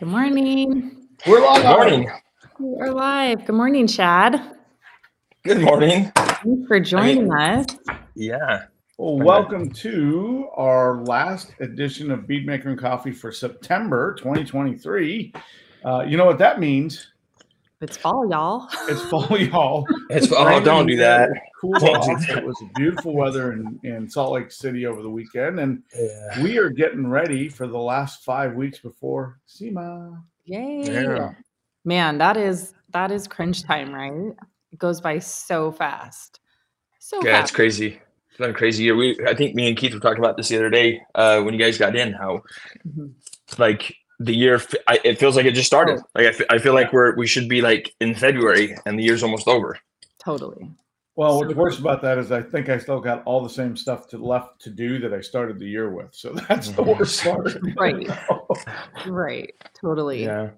Good morning. We're live. Good morning. We're live. Good morning, Shad. Good morning. Thanks for joining us. Yeah. Well, welcome to our last edition of Beadmaker and Coffee for September 2023. Uh, you know what that means? It's fall, y'all. It's fall, y'all. It's oh, don't do that. Cool Don't do that. It was beautiful weather in, in Salt Lake City over the weekend, and Yeah. we are getting ready for the last five weeks before SEMA. Yay. Yeah. Man, that is that is cringe time, right? It goes by so fast. So Yeah, it's crazy. It's been a crazy year. We I think me and Keith were talking about this the other day uh, when you guys got in. How Mhm. like the year f- I, it feels like it just started. Oh. Like I feel like we're we should be like in February and the year's almost over. Totally. Well, what's worse about that is I think I still got all the same stuff to left to do that I started the year with. So that's the mm-hmm. worst part. Right. Right. Totally. Yeah.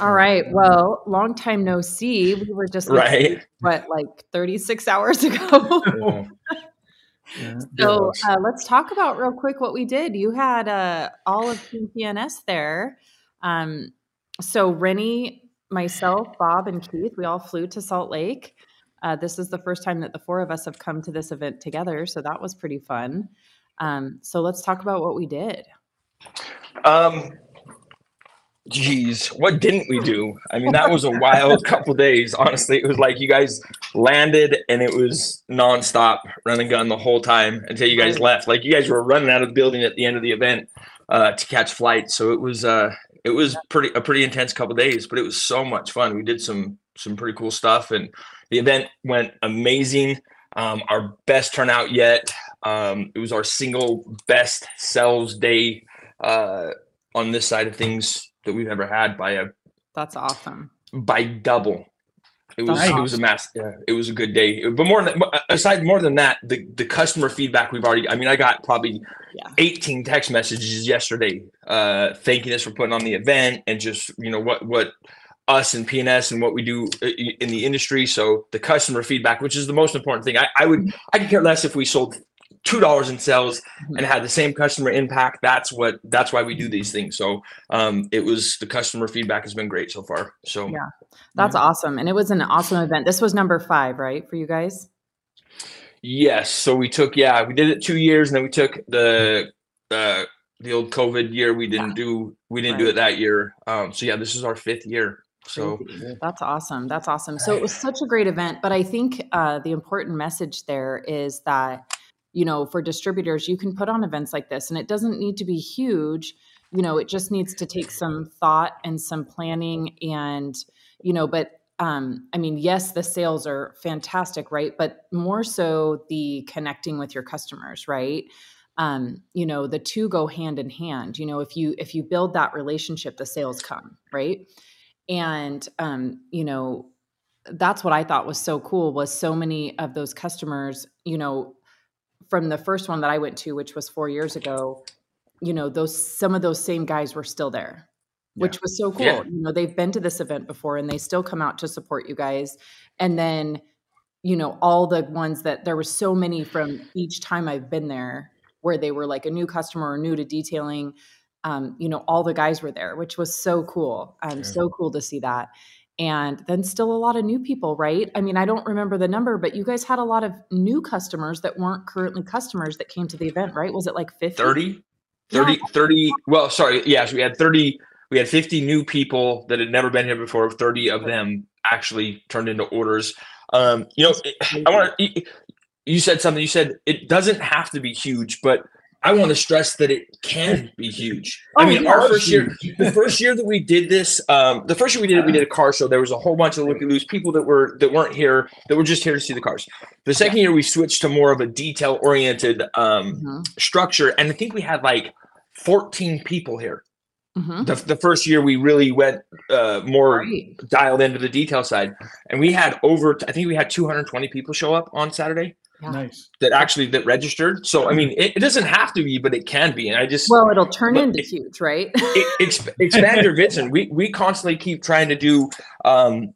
All right. Well, long time no see. We were just Right. what like 36 hours ago. Yeah. So uh, let's talk about real quick what we did. You had uh, all of Team PNS there. Um, so Rennie, myself, Bob, and Keith, we all flew to Salt Lake. Uh, this is the first time that the four of us have come to this event together, so that was pretty fun. Um, so let's talk about what we did. Um, geez, what didn't we do? I mean, that was a wild couple days. Honestly, it was like you guys landed and it was nonstop run and gun the whole time until you guys left. Like you guys were running out of the building at the end of the event uh, to catch flight. So it was uh, it was pretty a pretty intense couple days, but it was so much fun. We did some some pretty cool stuff, and the event went amazing. Um, our best turnout yet. Um, it was our single best sales day uh, on this side of things that we've ever had by a That's awesome. by double. It was That's it was a mass. Yeah, it was a good day. But more than aside more than that, the the customer feedback we've already. I mean, I got probably Yeah. 18 text messages yesterday, uh, thanking us for putting on the event and just you know what what us and PNS and what we do i- in the industry. So the customer feedback, which is the most important thing. I, I would I could care less if we sold two dollars in sales and had the same customer impact. That's what that's why we do these things. So um, it was the customer feedback has been great so far. So Yeah. That's awesome. And it was an awesome event. This was number five, right, for you guys? Yes. So we took, yeah, we did it two years, and then we took the uh, the old COVID year. We didn't do we didn't do it that year. Um, so yeah, this is our fifth year. So that's awesome. That's awesome. So it was such a great event. But I think uh, the important message there is that, you know, for distributors, you can put on events like this and it doesn't need to be huge. You know, it just needs to take some thought and some planning and, you know, but um, I mean, yes, the sales are fantastic, right? But more so the connecting with your customers, right? Um, you know, the two go hand in hand. You know, if you if you build that relationship, the sales come, right? and um, you know that's what i thought was so cool was so many of those customers you know from the first one that i went to which was four years ago you know those some of those same guys were still there which was so cool Yeah. you know they've been to this event before and they still come out to support you guys and then you know all the ones that there were so many from each time i've been there where they were like a new customer or new to detailing um, you know, all the guys were there, which was so cool. Um, Yeah. so cool to see that. And then still a lot of new people, right? I mean, I don't remember the number, but you guys had a lot of new customers that weren't currently customers that came to the event, right? Was it like 50? 30, 30, 30 Well, sorry. Yes, we had 30. We had 50 new people that had never been here before. 30 of them actually turned into orders. Um, you know, I want to. You said something. You said it doesn't have to be huge, but I want to stress that it can be huge. I Oh, mean, our first year, the first year that we did this, um, the first year we did it, we did a car show. There was a whole bunch of looky loose people that were that weren't here that were just here to see the cars. The second year we switched to more of a detail oriented um, Mhm, structure, and I think we had like 14 people here. mhm. The, the first year we really went uh, more Right. dialed into the detail side, and we had over I think we had 220 people show up on Saturday Yeah. Nice. that actually that registered. So I mean, it, it doesn't have to be, but it can be. And I just Well, it'll turn into it- huge, right? it, exp- expand your vision. We we constantly keep trying to do um,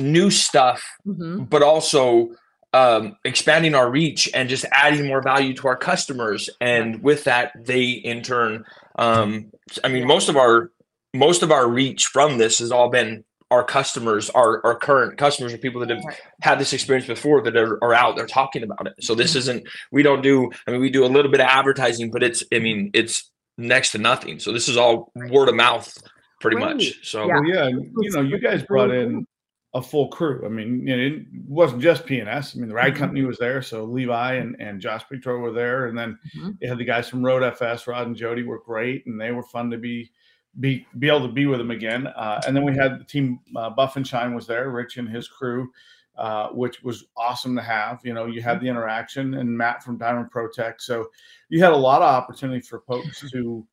new stuff, Mhm. but also um, expanding our reach and just adding more value to our customers. And with that, they in turn, um, I mean, most of our most of our reach from this has all been our customers, our, our current customers or people that have had this experience before that are, are out there talking about it. So this mm-hmm. isn't, we don't do, I mean, we do a little bit of advertising, but it's, I mean, it's next to nothing. So this is all word of mouth pretty right. much. So yeah. Well, yeah, you know, you guys brought in a full crew. I mean, it wasn't just PNS. I mean, the ride mm-hmm. company was there, so Levi and, and Josh Petro were there, and then mm-hmm. you had the guys from Road FS, Rod and Jody were great, and they were fun to be be be able to be with them again. Uh, and then we had the team uh, Buff and Shine was there, Rich and his crew, uh, which was awesome to have. You know, you had the interaction, and Matt from Diamond Protect, so you had a lot of opportunity for folks to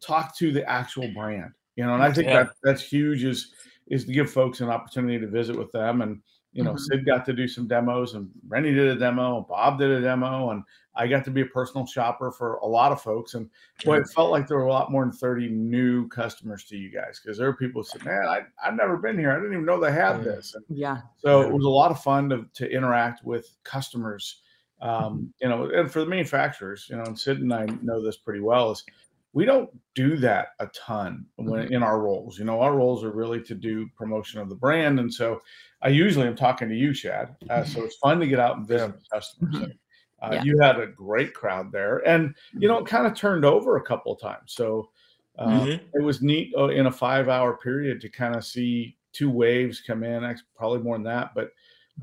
talk to the actual brand. You know, and I think yeah. that that's huge. Is is to give folks an opportunity to visit with them. And, you know, mm-hmm. Sid got to do some demos and Rennie did a demo, Bob did a demo, and I got to be a personal shopper for a lot of folks. And boy, it felt like there were a lot more than 30 new customers to you guys because there were people who said, Man, I, I've never been here. I didn't even know they had this. And yeah. So it was a lot of fun to, to interact with customers. Um, you know, and for the manufacturers, you know, and Sid and I know this pretty well is we don't do that a ton when mm-hmm. in our roles. You know, our roles are really to do promotion of the brand, and so I usually am talking to you, Shad. Uh, so it's fun to get out and visit customers. Mm-hmm. uh, yeah. You had a great crowd there, and you know, it kind of turned over a couple of times. So uh, mm-hmm. it was neat uh, in a five-hour period to kind of see two waves come in. Probably more than that, but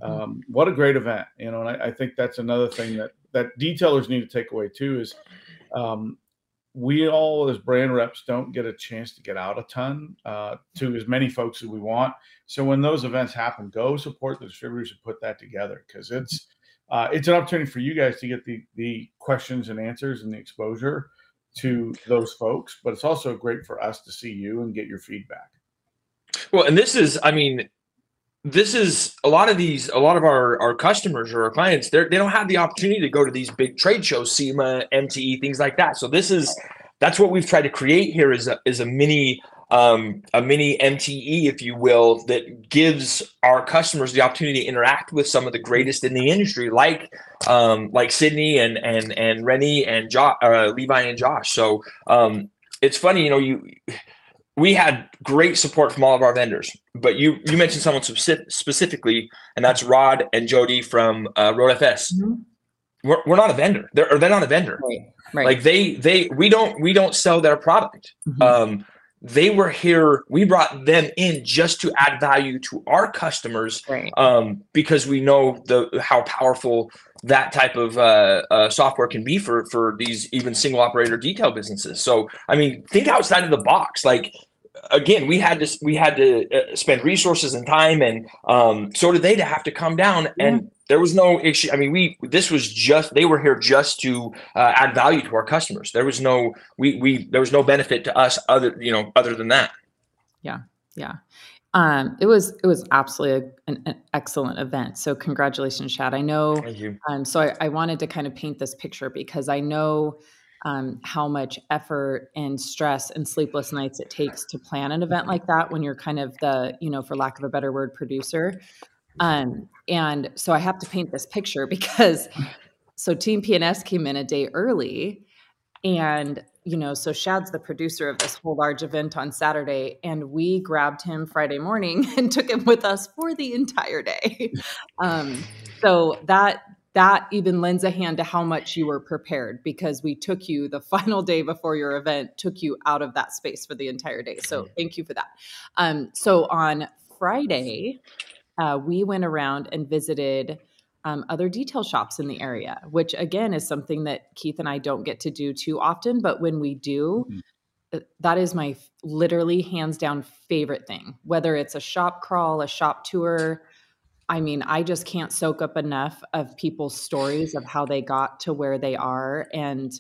mm-hmm. um, what a great event! You know, and I, I, think that's another thing that that detailers need to take away too is. Um, we all as brand reps don't get a chance to get out a ton uh, to as many folks as we want. So when those events happen, go support the distributors who put that together because it's uh, it's an opportunity for you guys to get the the questions and answers and the exposure to those folks. But it's also great for us to see you and get your feedback. Well, and this is, I mean, this is a lot of these a lot of our our customers or our clients they they don't have the opportunity to go to these big trade shows SEMA MTE things like that so this is that's what we've tried to create here is a is a mini um, a mini MTE, if you will, that gives our customers the opportunity to interact with some of the greatest in the industry, like um, like Sydni and and and Rennie and jo- uh, Levi and Josh. So um, it's funny, you know, you we had great support from all of our vendors, but you you mentioned someone specifically, and that's Rod and Jody from uh, Road FS. Mm-hmm. We're, we're not a vendor. They're or they're not a vendor. Right. Right. Like they they we don't we don't sell their product. Mm-hmm. Um, they were here. We brought them in just to add value to our customers, right. um, because we know the how powerful that type of uh, uh, software can be for for these even single operator detail businesses. So, I mean, think outside of the box. Like again, we had to we had to uh, spend resources and time, and um, so did they to have to come down. And there was no issue. I mean, we this was just they were here just to uh, add value to our customers. There was no we we there was no benefit to us other you know other than that. Yeah, yeah. Um, it was it was absolutely a, an, an, excellent event. So congratulations, Shad. I know. Thank you. Um, so I, I wanted to kind of paint this picture because I know um, how much effort and stress and sleepless nights it takes to plan an event like that when you're kind of the, you know, for lack of a better word, producer. Um, and so I have to paint this picture because so Team PNS came in a day early and you know, so Shad's the producer of this whole large event on Saturday, and we grabbed him Friday morning and took him with us for the entire day. Um, so that that even lends a hand to how much you were prepared because we took you the final day before your event, took you out of that space for the entire day. So thank you for that. Um, so on Friday, uh, we went around and visited um, other detail shops in the area, which again is something that Keith and I don't get to do too often. But when we do, mm-hmm. Uh, that is my literally hands down favorite thing, whether it's a shop crawl, a shop tour I mean, I just can't soak up enough of people's stories of how they got to where they are. And,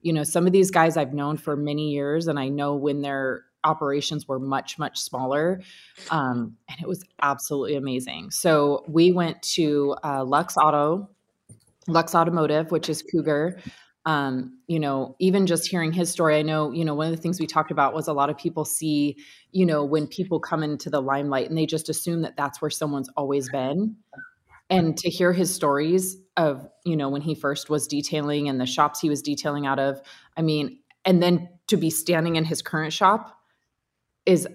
you know, some of these guys I've known for many years, and I know when their operations were much, much smaller. Um, and it was absolutely amazing. So we went to uh, Lux Auto, Lux Automotive, which is Cougar um, you know, even just hearing his story, I know, you know, one of the things we talked about was a lot of people see, you know, when people come into the limelight and they just assume that that's where someone's always been. And to hear his stories of, you know, when he first was detailing and the shops he was detailing out of, I mean, and then to be standing in his current shop is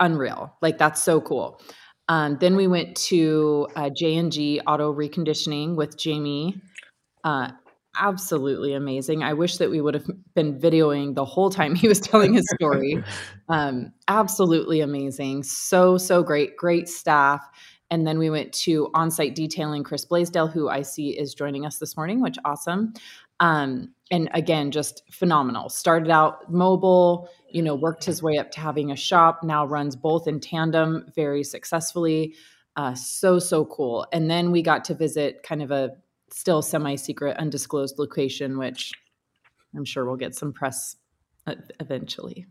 unreal. Like that's so cool. Um, then we went to uh, J and G Auto Reconditioning with Jamie. Uh, absolutely amazing. I wish that we would have been videoing the whole time he was telling his story. um, absolutely amazing. So, so great. Great staff. And then we went to on-site detailing Chris Blaisdell, who I see is joining us this morning, which awesome. Um, and again, just phenomenal. Started out mobile, you know, worked his way up to having a shop, now runs both in tandem very successfully. Uh, so, so cool. And then we got to visit kind of a still semi secret, undisclosed location, which I'm sure we'll get some press eventually.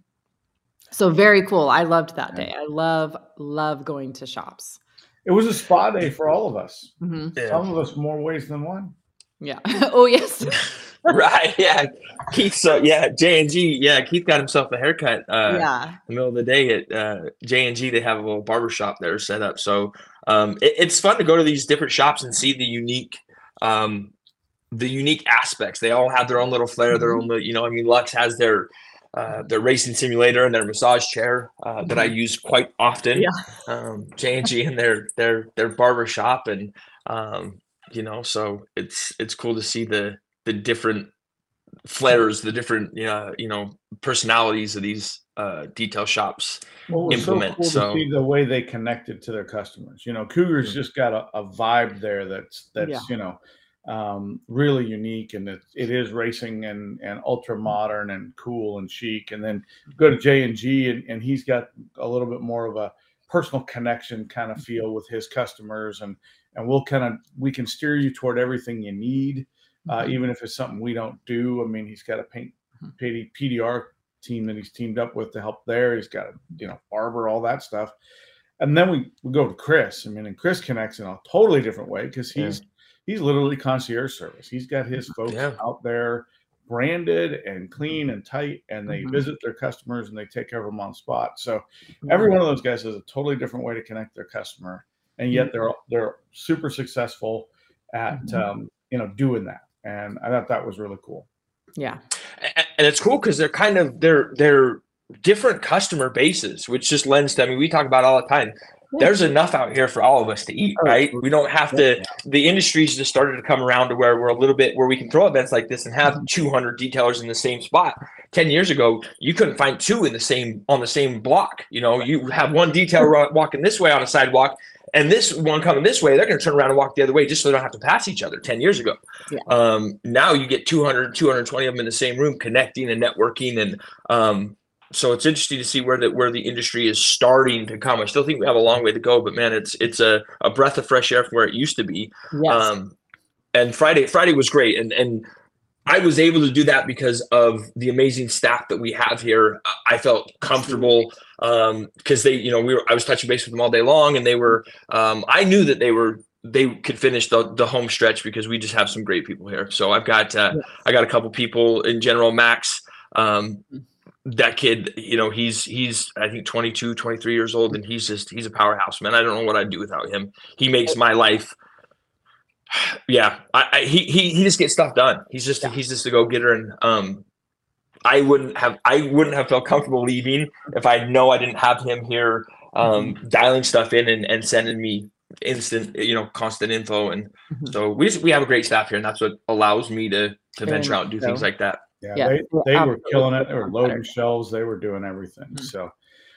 So very cool. I loved that day. I love, love going to shops. It was a spa day for all of us. Mm-hmm. Yeah. Some of us more ways than one. Yeah. oh yes. right. Yeah. Keith. So yeah, J and G. Yeah, Keith got himself a haircut. Uh, yeah. In the middle of the day at uh, J and G, they have a little barber shop there set up. So um, it, it's fun to go to these different shops and see the unique um, the unique aspects. They all have their own little flair, their mm-hmm. own, you know, I mean, Lux has their, uh, their racing simulator and their massage chair uh, that I mm-hmm. use quite often. Yeah. Um, J&G and their, their, their barber shop. And, um, you know, so it's, it's cool to see the, the different flares, the different, you know, you know, personalities of these uh, detail shops well, implement. So, cool so see the way they connected to their customers. You know, Cougar's mm-hmm. just got a, a, vibe there that's that's yeah. you know um, really unique and it, it is racing and, and ultra modern and cool and chic. And then go to J and G and he's got a little bit more of a personal connection kind of feel with his customers and and we'll kind of we can steer you toward everything you need, uh, mm-hmm. even if it's something we don't do. I mean, he's got a paint PD, PDR team that he's teamed up with to help there. He's got a you know barber, all that stuff. And then we, we go to Chris. I mean, and Chris connects in a totally different way because he's yeah he's literally concierge service. He's got his folks yeah. out there branded and clean and tight, and they mm-hmm. visit their customers and they take care of them on spot. So every one of those guys has a totally different way to connect their customer, and yet they're they're super successful at mm-hmm. um, you know doing that. And I thought that was really cool. Yeah, and it's cool because they're kind of they're they're different customer bases, which just lends to. I mean, we talk about all the time there's enough out here for all of us to eat, oh, right? We don't have to. The industry's just started to come around to where we're a little bit where we can throw events like this and have mm-hmm. 200 detailers in the same spot. Ten years ago, you couldn't find two in the same on the same block. You know, you have one detailer walking this way on a sidewalk, and this one coming this way. They're going to turn around and walk the other way just so they don't have to pass each other. Ten years ago, yeah. um, now you get 200, 220 of them in the same room, connecting and networking, and um, so it's interesting to see where the where the industry is starting to come. I still think we have a long way to go, but man, it's it's a, a breath of fresh air from where it used to be. Yes. Um, and Friday Friday was great, and and I was able to do that because of the amazing staff that we have here. I felt comfortable because um, they, you know, we were I was touching base with them all day long, and they were. Um, I knew that they were they could finish the, the home stretch because we just have some great people here. So I've got uh, I got a couple people in general. Max. Um, mm-hmm that kid, you know, he's he's I think 22, 23 years old, and he's just he's a powerhouse, man. I don't know what I'd do without him. He makes my life. Yeah, I, I he he he just gets stuff done. He's just yeah. he's just a go getter, and um, I wouldn't have I wouldn't have felt comfortable leaving if I know I didn't have him here, um, mm-hmm. dialing stuff in and and sending me instant, you know, constant info, and mm-hmm. so we just, we have a great staff here, and that's what allows me to to venture out and do so. things like that. Yeah, yeah. they, they were killing it. They were loading shelves. They were doing everything. Mm-hmm. So,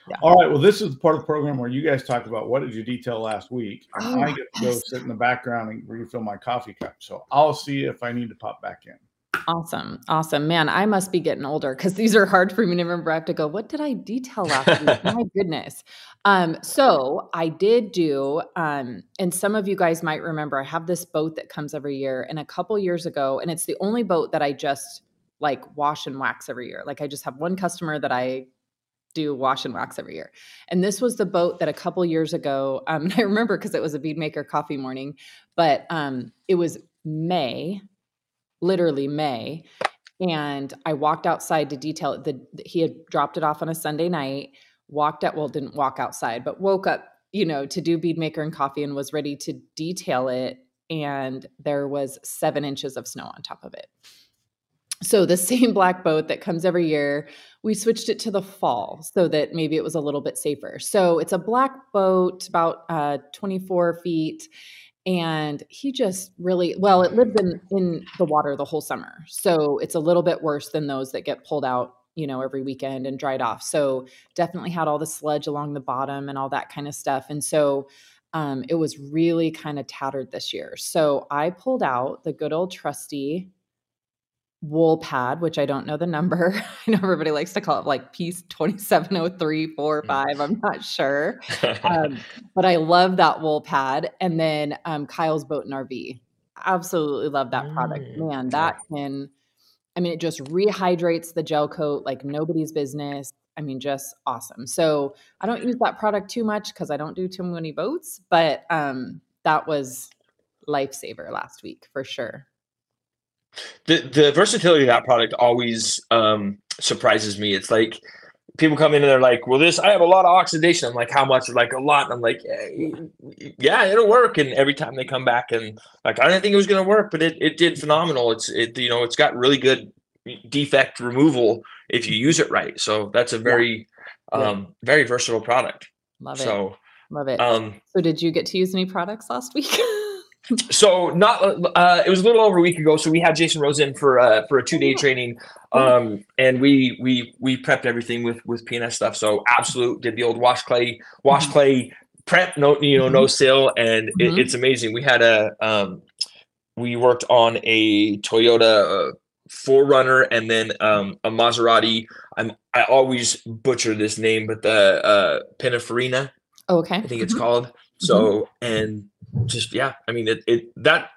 yeah. all right. Well, this is the part of the program where you guys talked about what did you detail last week. Oh, I get to go sit in the background and refill my coffee cup. So I'll see if I need to pop back in. Awesome. Awesome. Man, I must be getting older because these are hard for me to remember. I have to go, what did I detail last week? My goodness. Um, so I did do, um, and some of you guys might remember, I have this boat that comes every year. And a couple years ago, and it's the only boat that I just like wash and wax every year. Like I just have one customer that I do wash and wax every year. And this was the boat that a couple years ago, um, I remember because it was a bead maker coffee morning, but um, it was May, literally May. And I walked outside to detail it. The, he had dropped it off on a Sunday night, walked out, well, didn't walk outside, but woke up, you know, to do bead maker and coffee and was ready to detail it. And there was seven inches of snow on top of it so the same black boat that comes every year, we switched it to the fall so that maybe it was a little bit safer. So it's a black boat, about uh, 24 feet. And he just really well, it lives in in the water the whole summer. So it's a little bit worse than those that get pulled out, you know, every weekend and dried off. So definitely had all the sludge along the bottom and all that kind of stuff. And so um, it was really kind of tattered this year. So I pulled out the good old trusty wool pad, which I don't know the number. I know everybody likes to call it like piece 27034 I'm not sure. Um, but I love that wool pad. And then um, Kyle's Boat and RV. Absolutely love that product. Mm, Man, that can, I mean, it just rehydrates the gel coat like nobody's business. I mean, just awesome. So I don't use that product too much because I don't do too many boats, but um, that was lifesaver last week for sure the the versatility of that product always um, surprises me. It's like people come in and they're like, "Well, this I have a lot of oxidation." I'm like, "How much?" like a lot. And I'm like, "Yeah, it'll work." And every time they come back and like, I didn't think it was going to work, but it it did phenomenal. It's it you know it's got really good defect removal if you use it right. So that's a very yeah. um yeah. very versatile product. Love it. So love it. Um, so did you get to use any products last week? so not uh, it was a little over a week ago so we had jason rose in for uh, for a two-day training um, and we we we prepped everything with with pns stuff so absolute did the old wash clay wash mm-hmm. clay prep no you know no mm-hmm. seal and mm-hmm. it, it's amazing we had a um, we worked on a toyota uh, 4Runner and then um, a maserati i'm i always butcher this name but the uh pininfarina okay i think it's mm-hmm. called so mm-hmm. and just yeah, I mean it, it that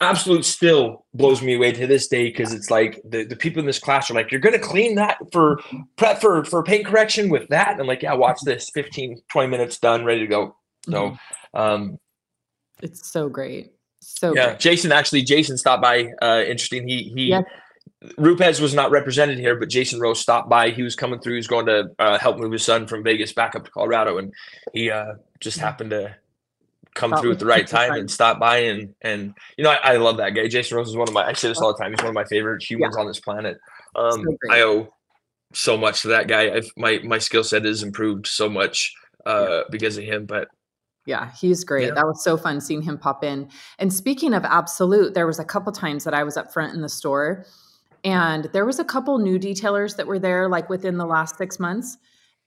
absolute still blows me away to this day because it's like the, the people in this class are like, you're gonna clean that for prep for for paint correction with that. And I'm like, yeah, watch this 15, 20 minutes done, ready to go. So mm-hmm. um it's so great. So yeah, great. Jason actually Jason stopped by. Uh interesting. He he yeah. Rupes was not represented here, but Jason Rose stopped by. He was coming through. He was going to uh, help move his son from Vegas back up to Colorado, and he uh, just happened to come through at the right time and stop by and and you know I, I, love that guy. Jason Rose is one of my I say this all the time. He's one of my favorite humans yeah. on this planet. Um, so I owe so much to that guy. I've, my my skill set has improved so much uh, yeah. because of him. But yeah, he's great. Yeah. That was so fun seeing him pop in. And speaking of absolute, there was a couple times that I was up front in the store, and there was a couple new detailers that were there like within the last six months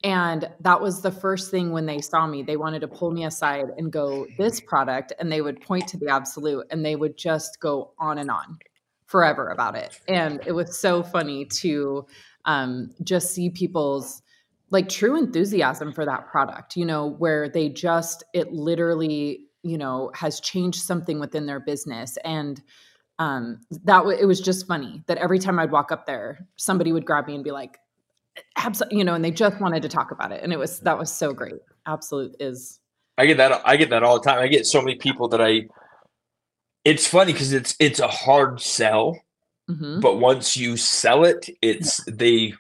and that was the first thing when they saw me. They wanted to pull me aside and go, This product. And they would point to the absolute and they would just go on and on forever about it. And it was so funny to um, just see people's like true enthusiasm for that product, you know, where they just, it literally, you know, has changed something within their business. And um, that w- it was just funny that every time I'd walk up there, somebody would grab me and be like, absolutely you know and they just wanted to talk about it and it was that was so great absolute is i get that i get that all the time i get so many people that i it's funny because it's it's a hard sell mm-hmm. but once you sell it it's yeah. they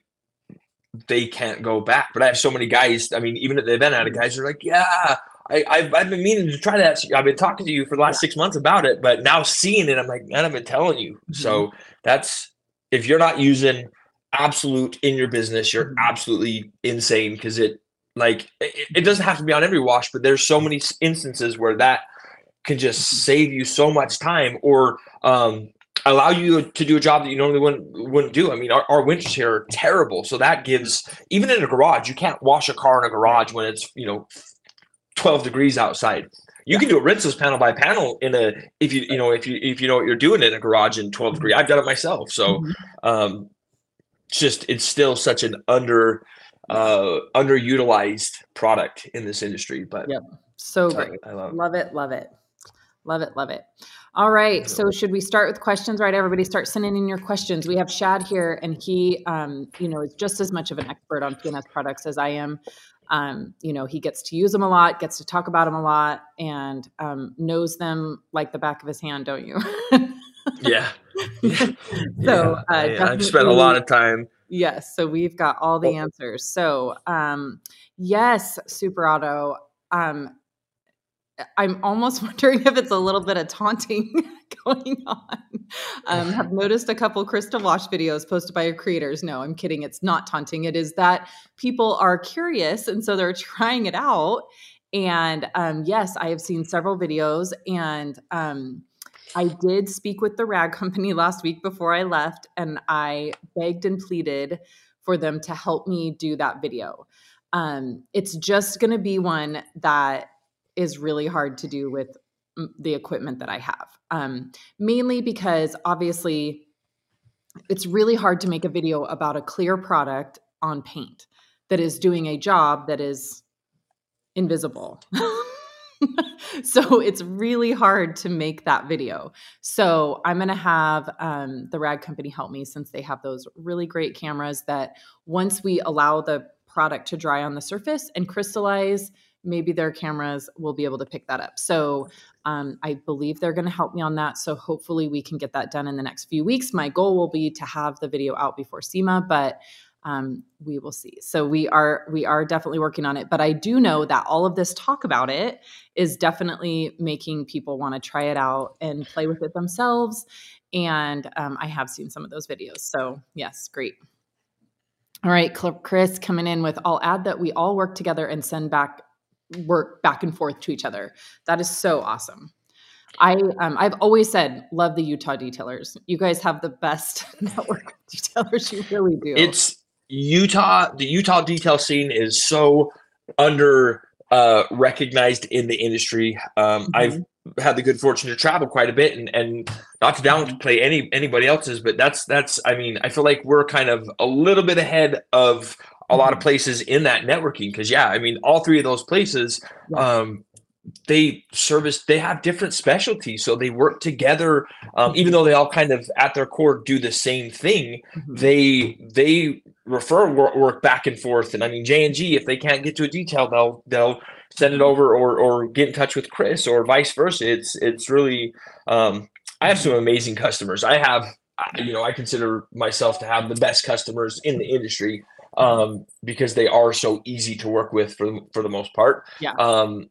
they can't go back but i have so many guys i mean even at the event i had guys are like yeah I, I've, I've been meaning to try that. I've been talking to you for the last six months about it, but now seeing it, I'm like, man, I've been telling you. Mm-hmm. So that's if you're not using absolute in your business, you're mm-hmm. absolutely insane because it like it, it, doesn't have to be on every wash, but there's so many instances where that can just mm-hmm. save you so much time or um, allow you to do a job that you normally wouldn't wouldn't do. I mean, our, our winters here are terrible, so that gives even in a garage, you can't wash a car in a garage when it's you know 12 degrees outside. You can do a rinseless panel by panel in a if you you know if you if you know what you're doing in a garage in 12 degree. I've done it myself. So mm-hmm. um, just it's still such an under uh underutilized product in this industry but yep. So great. I, I love, love it love it. Love it love it. All right so should we start with questions right? Everybody start sending in your questions. We have shad here and he um you know is just as much of an expert on pns products as i am. Um, you know, he gets to use them a lot, gets to talk about them a lot, and um, knows them like the back of his hand, don't you? yeah. so uh, I, I've spent a lot of time. Yes. So we've got all the oh. answers. So um, yes, Super Auto. Um, I'm almost wondering if it's a little bit of taunting going on. Um, have noticed a couple crystal wash videos posted by your creators. No, I'm kidding. It's not taunting. It is that people are curious and so they're trying it out. And um, yes, I have seen several videos and um, I did speak with the rag company last week before I left, and I begged and pleaded for them to help me do that video. Um, it's just going to be one that is really hard to do with the equipment that I have, um, mainly because obviously it's really hard to make a video about a clear product on paint that is doing a job that is invisible. so it's really hard to make that video. So I'm going to have um, the Rag Company help me since they have those really great cameras that once we allow the product to dry on the surface and crystallize, maybe their cameras will be able to pick that up. So um, I believe they're going to help me on that. So hopefully we can get that done in the next few weeks. My goal will be to have the video out before SEMA, but um, we will see. So we are we are definitely working on it. But I do know that all of this talk about it is definitely making people want to try it out and play with it themselves. And um, I have seen some of those videos. So yes, great. All right, Chris coming in with I'll add that we all work together and send back work back and forth to each other. That is so awesome. I um, I've always said love the Utah detailers. You guys have the best network of detailers. You really do. It's Utah, the Utah detail scene is so under uh, recognized in the industry. Um, mm-hmm. I've had the good fortune to travel quite a bit and, and not to downplay any anybody else's, but that's that's I mean, I feel like we're kind of a little bit ahead of a lot of mm-hmm. places in that networking because yeah, I mean all three of those places um, they service they have different specialties so they work together um, even though they all kind of at their core do the same thing mm-hmm. they they refer work, work back and forth and i mean j&g if they can't get to a detail they'll they'll send it over or or get in touch with chris or vice versa it's it's really um, i have some amazing customers i have you know i consider myself to have the best customers in the industry um, because they are so easy to work with for for the most part. Yeah. Um,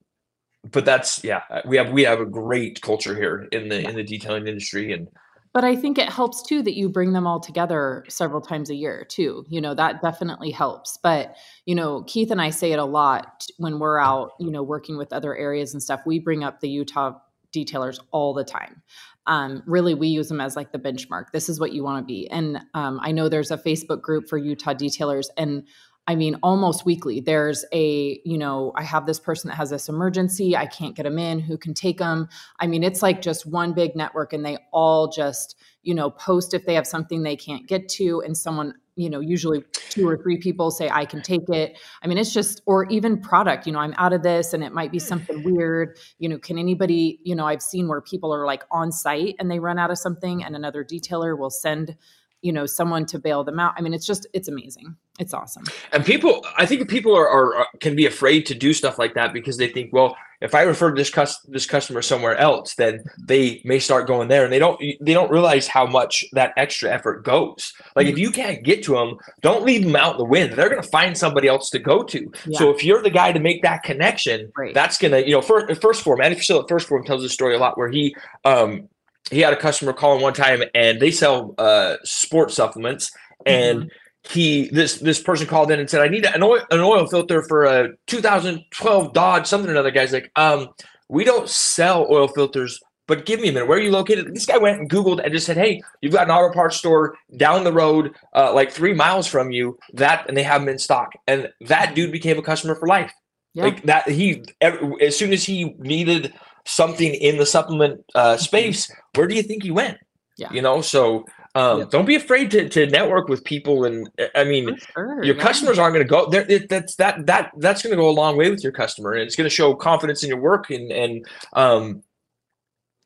but that's yeah uh, we have we have a great culture here in the in the detailing industry and but i think it helps too that you bring them all together several times a year too you know that definitely helps. But you know keith and i say it a lot when we're out you know working with other areas and stuff we bring up the utah detailers all the time. Um, really we use them as like the benchmark. This is what you want to be. And um, i know there's a facebook group for utah detailers and I mean, almost weekly, there's a, you know, I have this person that has this emergency. I can't get them in. Who can take them? I mean, it's like just one big network and they all just, you know, post if they have something they can't get to. And someone, you know, usually two or three people say, I can take it. I mean, it's just, or even product, you know, I'm out of this and it might be something mm. weird. You know, can anybody, you know, I've seen where people are like on site and they run out of something and another detailer will send you know someone to bail them out i mean it's just it's amazing it's awesome and people i think people are, are, are can be afraid to do stuff like that because they think well if i refer this cus- this customer somewhere else then they may start going there and they don't they don't realize how much that extra effort goes like mm-hmm. if you can't get to them don't leave them out in the wind they're going to find somebody else to go to yeah. so if you're the guy to make that connection right. that's going to you know first, 1st Phorm andy still at 1st Phorm tells a story a lot where he um he had a customer call him one time and they sell uh, sports supplements and mm-hmm. he this this person called in and said i need an oil, an oil filter for a 2012 dodge something or another. Guy's like um we don't sell oil filters but give me a minute. Where are you located? This guy went and googled and just said hey you've got an auto parts store down the road uh, like three miles from you that and they have them in stock. And that dude became a customer for life. Yeah. like that he as soon as he needed something in the supplement uh, mm-hmm. space, where do you think you went? Yeah. You know, so um, yeah. don't be afraid to, to network with people. And I mean, sure, your yeah. customers aren't going to go there. That's that, that, that's going to go a long way with your customer and it's going to show confidence in your work and, and, um,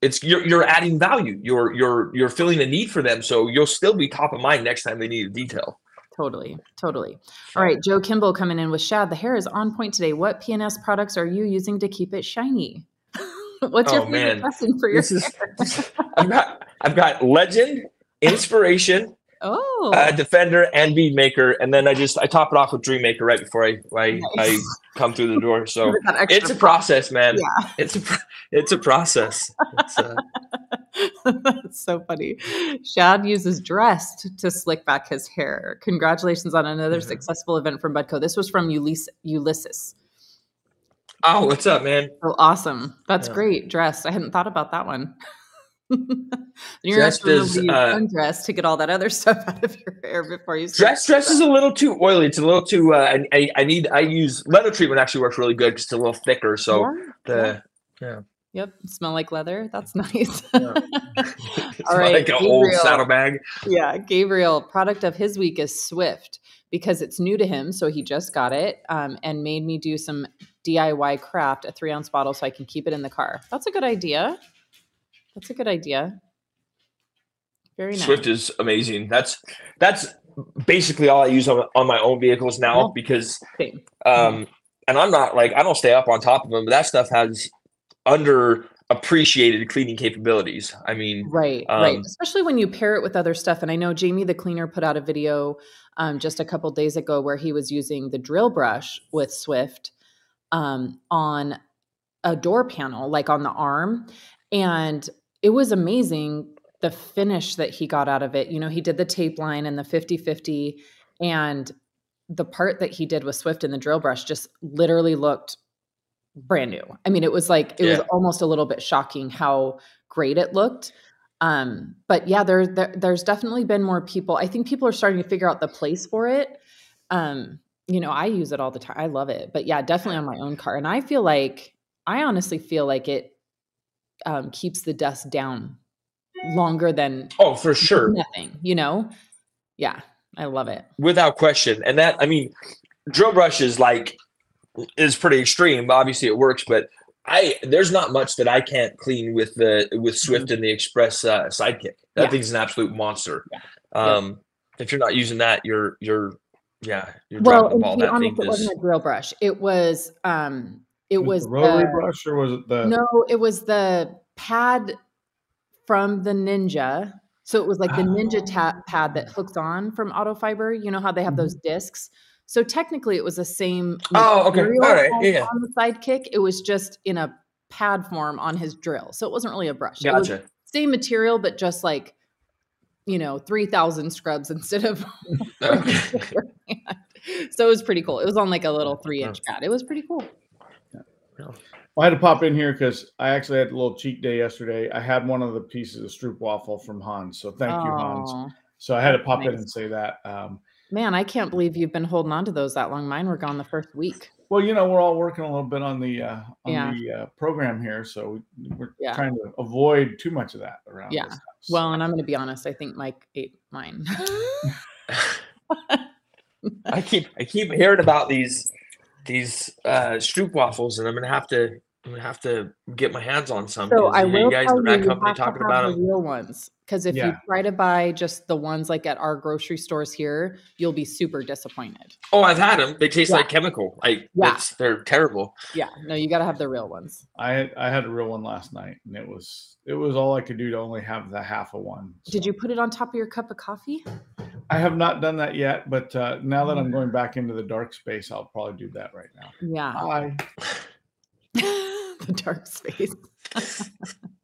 it's you're, you're adding value. You're, you're, you're filling a need for them. So you'll still be top of mind next time they need a detail. Totally, totally. All right, Joe Kimball coming in with Shad. The hair is on point today. What PNS products are you using to keep it shiny? What's oh, your favorite man. for your? This is, I've got I've got legend, inspiration, oh, uh, defender, and bead maker, and then I just I top it off with dream maker right before I I, nice. I come through the door. So it's a process, man. Yeah. It's a it's a process. It's uh, That's so funny. Shad uses dressed to slick back his hair. Congratulations on another Mhm. successful event from Buddco. This was from Ulysses. Ulysses. Oh, what's up, man? Oh, awesome. That's Yeah. great. Dress. I hadn't thought about that one. You're Dressed to is, uh, undressed to get all that other stuff out of your hair before you start. Dress dress is a little too oily. It's a little too. Uh, I, I need. I use leather treatment. Actually works really good because it's a little thicker. So Yeah, the yeah, Yep. Smell like leather. That's nice. Yeah. All right, like an old Gabriel. saddlebag. yeah. Gabriel, product of his week is Swift because it's new to him. So he just got it um, and made me do some DIY craft, a three ounce bottle, so I can keep it in the car. That's a good idea. That's a good idea. Very nice. Swift is amazing. That's that's basically all I use on, on my own vehicles now because Same. um and I'm not like I don't stay up on top of them, but that stuff has under appreciated cleaning capabilities. I mean, Right, right. Um, Especially when you pair it with other stuff. And I know Jamie the cleaner put out a video um, just a couple days ago where he was using the drill brush with Swift um, on a door panel, like on the arm. And it was amazing the finish that he got out of it. You know, he did the tape line and the 50 50, and the part that he did with Swift and the drill brush just literally looked brand new. I mean, it was like it was almost a little bit shocking how great it looked. Um, but yeah, there, there there's definitely been more people. I think people are starting to figure out the place for it. Um, you know, I use it all the time. I love it. But yeah, definitely on my own car. And I feel like I honestly feel like it um, keeps the dust down longer than oh, for sure. nothing, you know? Yeah, I love it. without question. And that, I mean, drill brush is like is pretty extreme. Obviously, it works, but I there's not much that I can't clean with the with Swift and the Express uh, Sidekick. That Yeah. thing's an absolute monster. Yeah. Um, if you're not using that, you're you're yeah you're Well, dropping the and ball. to be That honest, thing it is wasn't a drill brush. It was um it was the rotary the- brush or was it the No, it was the pad from the Ninja. So it was like the Ninja ta- pad that hooks on from Auto Fiber. You know how they have those discs. So technically, it was the same. Oh, okay. All right. Yeah. On the sidekick, it was just in a pad form on his drill. So it wasn't really a brush. It was gotcha. same material, but just like you know, three thousand scrubs instead of. So it was pretty cool. It was on like a little three inch pad. It was pretty cool. Well, I had to pop in here because I actually had a little cheat day yesterday. I had one of the pieces of stroop waffle from Hans, so thank you, Hans. So I had to pop in and say that. Um, Man, I can't believe you've been holding on to those that long. Mine were gone the first week. well, you know, we're all working a little bit on the uh, on Yeah. the uh, program here, so we, we're Yeah. trying to avoid too much of that around. Yeah. This house. Well, and I'm going to be honest. I think Mike ate mine. I keep I keep hearing about these these uh Stroop waffles, and I'm gonna have to I'm gonna have to get my hands on some. so 'cause I you will guys tell in you, that company have to talking have about the them. real ones. Because if you try to buy just the ones like at our grocery stores here, you'll be super disappointed. Oh, I've had them. They taste Yeah. like chemical. I Yeah. they're terrible. Yeah, no, you got to have the real ones. I had, I had a real one last night, and it was it was all I could do to only have the half of one. Did you put it on top of your cup of coffee? I have not done that yet, but uh, now that Mm. I'm going back into the dark space, I'll probably do that right now. Yeah, Hi. the dark space.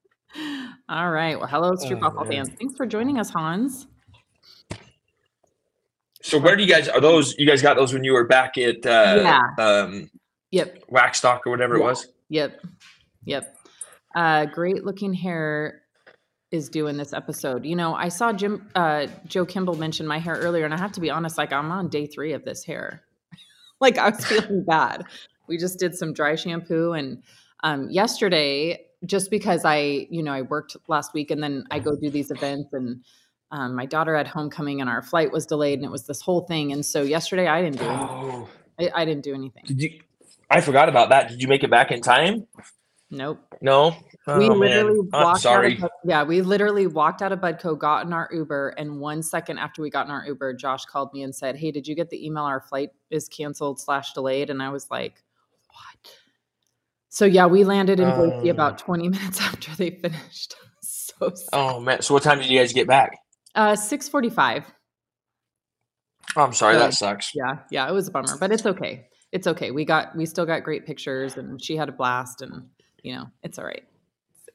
All right. Well, hello, Stroop Oh, man. fans. Thanks for joining us, Hans. So where do you guys are those? You guys got those when you were back at uh, yeah. um, Yep. Waxstock or whatever it was? Yep. Yep. Uh, great looking hair is doing this episode. You know, I saw Jim uh, Joe Kimball mention my hair earlier, and I have to be honest, like I'm on day three of this hair. like I was feeling bad. We just did some dry shampoo and um, yesterday, just because I, you know, I worked last week and then I go do these events and um, my daughter had homecoming and our flight was delayed and it was this whole thing. And so yesterday I didn't do anything. Oh, I, I didn't do anything. did you? I forgot about that. Did you make it back in time? Nope. No. we Oh, literally man. I'm walked sorry. out of yeah we literally walked out of buddco got in our uber and one second after we got in our uber josh called me and said hey did you get the email our flight is canceled slash delayed and i was like so yeah we landed in boise Um. about 20 minutes after they finished so sad. Oh man. So what time did you guys get back? uh 645 Oh, I'm sorry. So- That sucks. yeah yeah it was a bummer but it's okay it's okay we got we still got great pictures and she had a blast and you know it's all right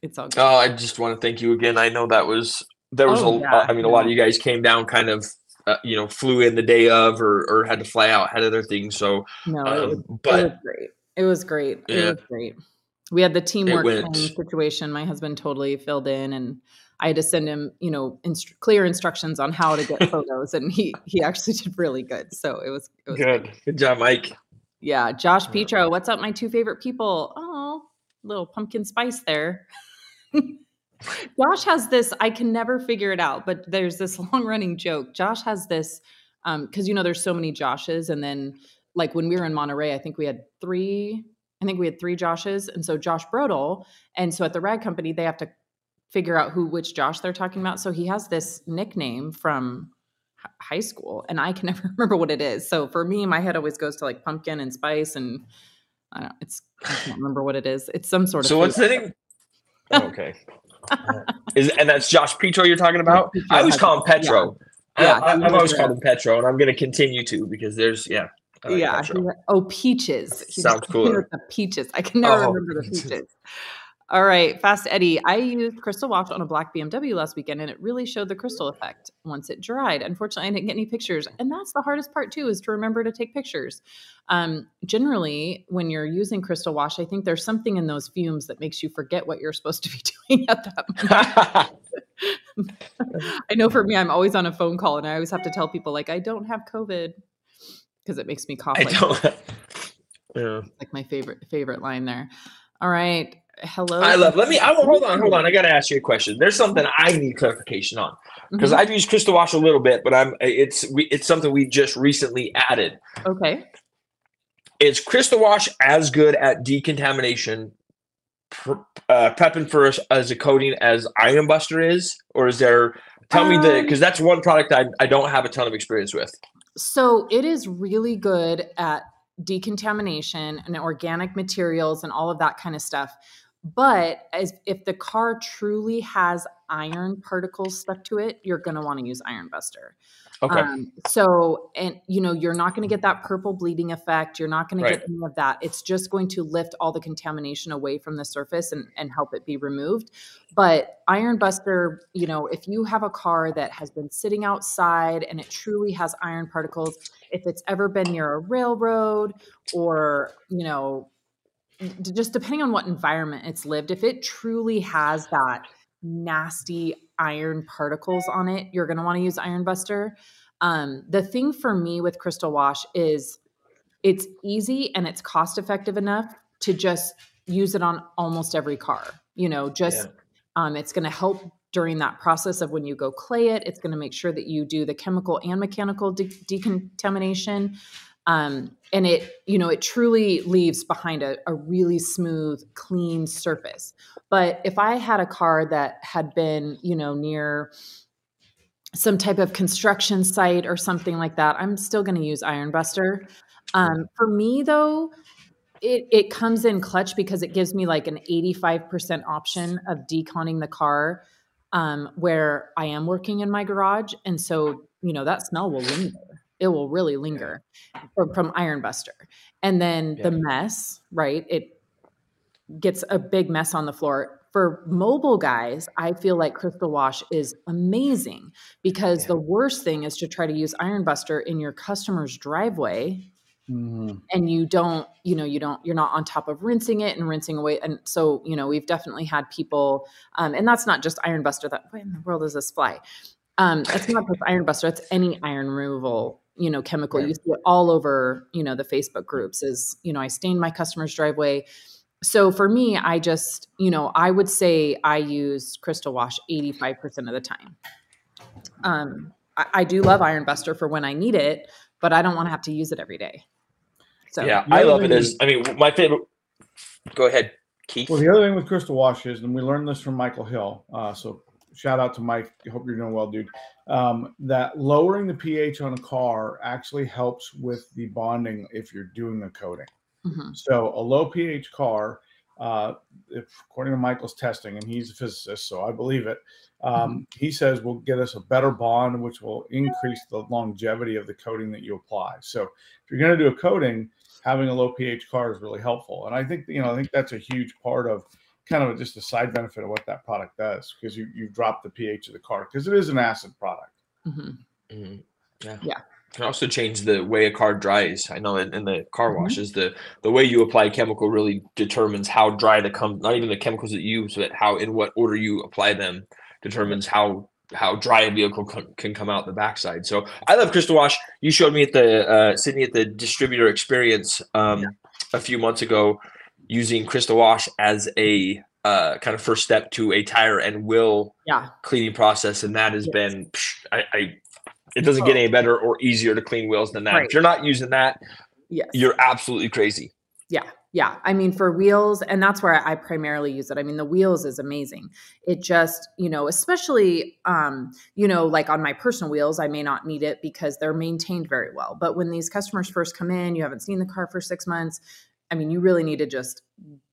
it's all good. Oh, I just want to thank you again. I know that was there was Oh, a. yeah, I mean, a lot of you guys came down, kind of, uh, you know, flew in the day of, or or had to fly out, had other things. So, no, was, um, it but was great. It was great. It was great. We had the teamwork went- kind of situation. My husband totally filled in, and I had to send him, you know, inst- clear instructions on how to get photos, and he he actually did really good. So it was it was great. good, good job, Mike. Yeah, Josh Yeah. Petro, what's up, my two favorite people? Oh, little pumpkin spice there. Josh has this, I can never figure it out, but there's this long running joke. Josh has this, um, because you know, there's so many Joshes, and then like when we were in Monterey, I think we had three, I think we had three Joshes, and so Josh Brodel, and so at the rag company, they have to figure out who which Josh they're talking about. So he has this nickname from h- high school and I can never remember what it is. So for me, my head always goes to like pumpkin and spice and I don't it's I can't remember what it is. It's some sort of So what's the name? Oh, okay. Is and that's Josh Petro you're talking about? I always call him Petro. Yeah, I, he have always called him Petro, and I'm going to continue to because there's yeah. I like yeah. Oh, peaches. He Sounds just came in cooler. peaches. I can never Oh, remember the peaches. peaches. All right, Fast Eddie. I used Crystal Wash on a black BMW last weekend, and it really showed the crystal effect once it dried. Unfortunately, I didn't get any pictures, and that's the hardest part too, is to remember to take pictures. Um, generally, when you're using Crystal Wash, I think there's something in those fumes that makes you forget what you're supposed to be doing at that moment. I know for me, I'm always on a phone call, and I always have to tell people like I don't have COVID because it makes me cough. I like don't. Yeah. like my favorite favorite line there. All right. Hello. I love. Let me. I will hold on. Hold on. I got to ask you a question. There's something I need clarification on because Mhm. I've used Crystal Wash a little bit, but I'm. It's we, it's something we just recently added. okay. Is Crystal Wash as good at decontamination, pr- uh, prepping for us as a coating as Iron Buster is, or is there? Tell me the Um, because that's one product I I don't have a ton of experience with. So it is really good at decontamination and organic materials and all of that kind of stuff. But as if the car truly has iron particles stuck to it, you're going to want to use Iron Buster. Okay. Um, so, and you know, you're not going to get that purple bleeding effect. You're not going Right. to get any of that. It's just going to lift all the contamination away from the surface and, and help it be removed. But Iron Buster, you know, if you have a car that has been sitting outside and it truly has iron particles, if it's ever been near a railroad or, you know, just depending on what environment it's lived, if it truly has that nasty iron particles on it, you're going to want to use Iron Buster. Um, the thing for me with Crystal Wash is it's easy and it's cost effective enough to just use it on almost every car. You know, just um, it's going to help during that process of when you go clay it. It's going to make sure that you do the chemical and mechanical de- decontamination. Um, and it, you know, it truly leaves behind a, a really smooth, clean surface. But if I had a car that had been, you know, near some type of construction site or something like that, I'm still going to use Iron Buster. Um, for me, though, it, it comes in clutch because it gives me like an 85% option of deconning the car um, where I am working in my garage. And so, you know, that smell will linger. It will really linger from, from Iron Buster. And then the mess, right? It gets a big mess on the floor. For mobile guys, I feel like Crystal Wash is amazing because Yeah. the worst thing is to try to use Iron Buster in your customer's driveway Mhm. and you don't you know you don't you're not on top of rinsing it and rinsing away and so you know we've definitely had people um, and that's not just iron buster that where in the world does this fly um, it's not just iron buster it's any iron removal you know chemical Right. you see it all over you know the facebook groups is you know i stained my customer's driveway so for me i just you know i would say i use crystal wash 85% of the time um, I, I do love iron buster for when i need it but i don't want to have to use it every day so yeah, I love it. As I mean, my favorite. Go ahead, Keith. Well, the other thing with crystal wash is, and we learned this from Michael Hill. Uh, so shout out to Mike. Hope you're doing well, dude. Um, that lowering the pH on a car actually helps with the bonding if you're doing a coating. mhm. So a low pH car, uh, if, according to Michael's testing, and he's a physicist, so I believe it. Um, he says will get us a better bond, which will increase the longevity of the coating that you apply. So if you're going to do a coating, having a low pH car is really helpful. And I think you know I think that's a huge part of kind of just a side benefit of what that product does because you you drop the pH of the car because it is an acid product. hmm Mhm. Yeah. Yeah. Can also change the way a car dries. I know in, in the car Mhm. washes, the the way you apply chemical really determines how dry the come. Not even the chemicals that you use, but how in what order you apply them determines how how dry a vehicle can, can come out the backside. So I love Crystal Wash. You showed me at the uh, Sydni at the distributor experience um, a few months ago using Crystal Wash as a uh, kind of first step to a tire and wheel Yeah. cleaning process, and that has Yes. been psh, I, I it doesn't get Oh. any better or easier to clean wheels than that. Right. If you're not using that, Yes. you're absolutely crazy. Yeah, yeah. I mean, for wheels, and that's where I primarily use it. I mean, the wheels is amazing. It just, you know, especially, um, you know, like on my personal wheels, I may not need it because they're maintained very well. But when these customers first come in, you haven't seen the car for six months. I mean, you really need to just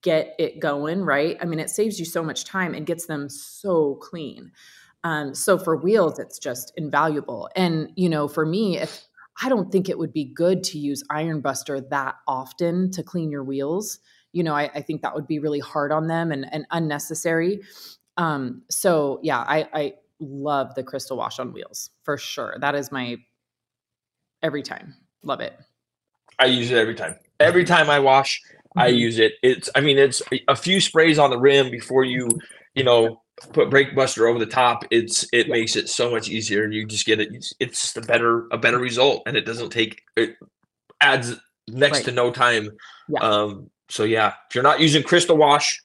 get it going, right? I mean, it saves you so much time and gets them so clean. Um, so for wheels, it's just invaluable. And you know, for me, if I don't think it would be good to use Iron Buster that often to clean your wheels. You know, I, I think that would be really hard on them and, and unnecessary. Um, so yeah, I, I love the crystal wash on wheels for sure. That is my every time. Love it. I use it every time. Every time I wash, I Mhm. use it. It's I mean, it's a few sprays on the rim before you, you know, put brake buster over the top. It's it makes it so much easier, and you just get it. It's, it's just a better a better result, and it doesn't take it adds next Right. to no time. Yeah. Um. So yeah, if you're not using Crystal Wash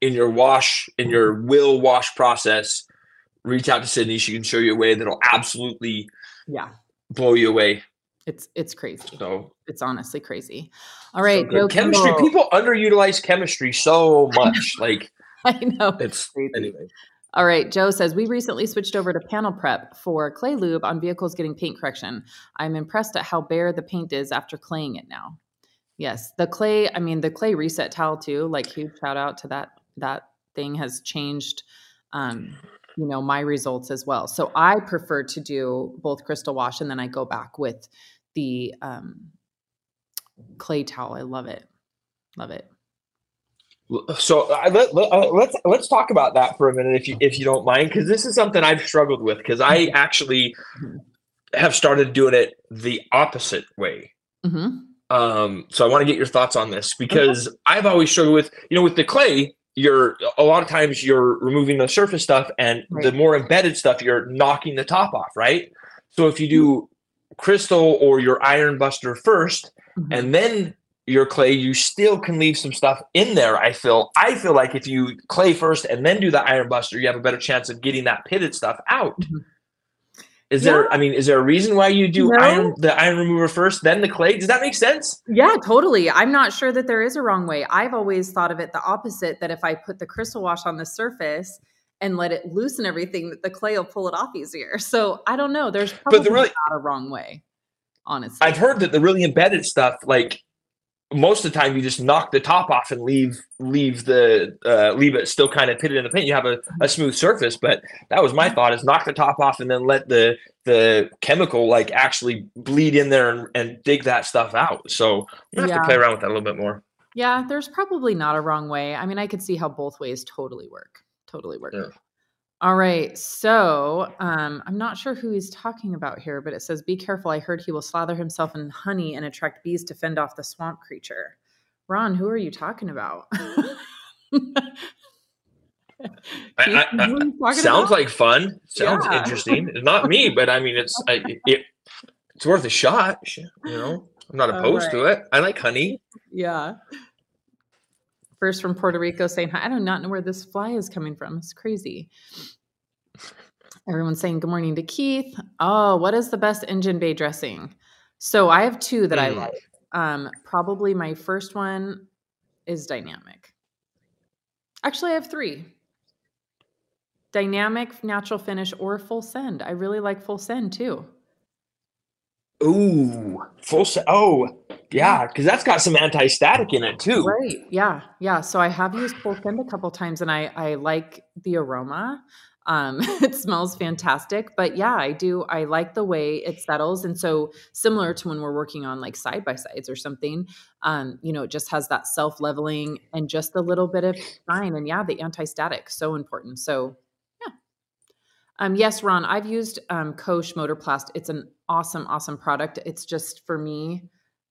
in your wash in your will wash process, reach out to Sydni. She can show you a way that'll absolutely Yeah. blow you away. It's it's crazy. So It's honestly crazy. All right. so chemistry. Kimball. People underutilize chemistry so much. like I know. it's crazy. anyway. All right, Joe says we recently switched over to panel prep for clay lube on vehicles getting paint correction. I'm impressed at how bare the paint is after claying it now. Yes, the clay, I mean the clay reset towel too, like huge shout out to that that thing has changed um you know my results as well. So I prefer to do both crystal wash and then I go back with the um clay towel. I love it. Love it. So I, let, let, uh, let's let's talk about that for a minute, if you if you don't mind, because this is something I've struggled with. Because I actually have started doing it the opposite way. Mhm. Um, so I want to get your thoughts on this because I've always struggled with you know with the clay. You're a lot of times you're removing the surface stuff, and the more embedded stuff, you're knocking the top off, right? So if you do crystal or your iron buster 1st Mhm. and then your clay, you still can leave some stuff in there. I feel I feel like if you clay first and then do the iron buster, you have a better chance of getting that pitted stuff out. Mhm. Is there? I mean, is there a reason why you do No. iron the iron remover first, then the clay? Does that make sense? Yeah, totally. I'm not sure that there is a wrong way. I've always thought of it the opposite that if I put the crystal wash on the surface and let it loosen everything, that the clay will pull it off easier. So I don't know. There's probably But the really- not a wrong way, honestly. I've heard that the really embedded stuff, like most of the time, you just knock the top off and leave leave the uh, leave it still kind of pitted in the paint. You have a, a smooth surface, but that was my thought: is knock the top off and then let the the chemical like actually bleed in there and, and dig that stuff out. So you have Yeah. to play around with that a little bit more. Yeah, there's probably not a wrong way. I mean, I could see how both ways totally work. Totally work. Yeah. All right. So um, I'm not sure who he's talking about here, but it says, Be careful. I heard he will slather himself in honey and attract bees to fend off the swamp creature. Ron, who are you talking about? I- I- who are you talking Sounds about? like fun. Sounds Yeah. interesting. Not me, but I mean, it's I, it, it's worth a shot. You know, I'm not opposed to it. I like honey. Yeah. First from Puerto Rico saying, hi. I do not know where this fly is coming from. It's crazy. Everyone's saying good morning to Keith. Oh, what is the best engine bay dressing? So I have two that I Mm. like. Um, probably my first one is dynamic. Actually, I have three. Dynamic, natural finish, or full send. I really like full send too. Ooh, full set. Oh, yeah, because that's got some anti-static in it too. Right. Yeah. Yeah. So I have used full send a couple times and I I like the aroma. Um, it smells fantastic, but yeah, I do. I like the way it settles, and so similar to when we're working on like side by sides or something, um, you know, it just has that self leveling and just a little bit of shine, and yeah, the anti static so important. So yeah, um, yes, Ron, I've used um, Kosh Motorplast. It's an awesome, awesome product. It's just for me,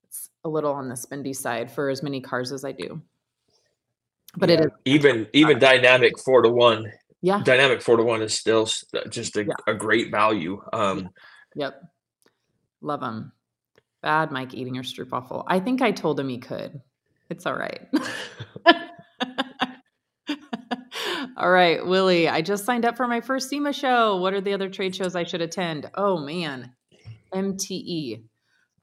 it's a little on the spendy side for as many cars as I do. But it is even even dynamic four to one yeah. dynamic four to one is still uh, just a, Yeah. a great value. Um, Yep. Love them. Bad Mike eating your stroopwafel. I think I told him he could. It's all right. all right, Willie. I just signed up for my first SEMA show. What are the other trade shows I should attend? Oh man, MTE.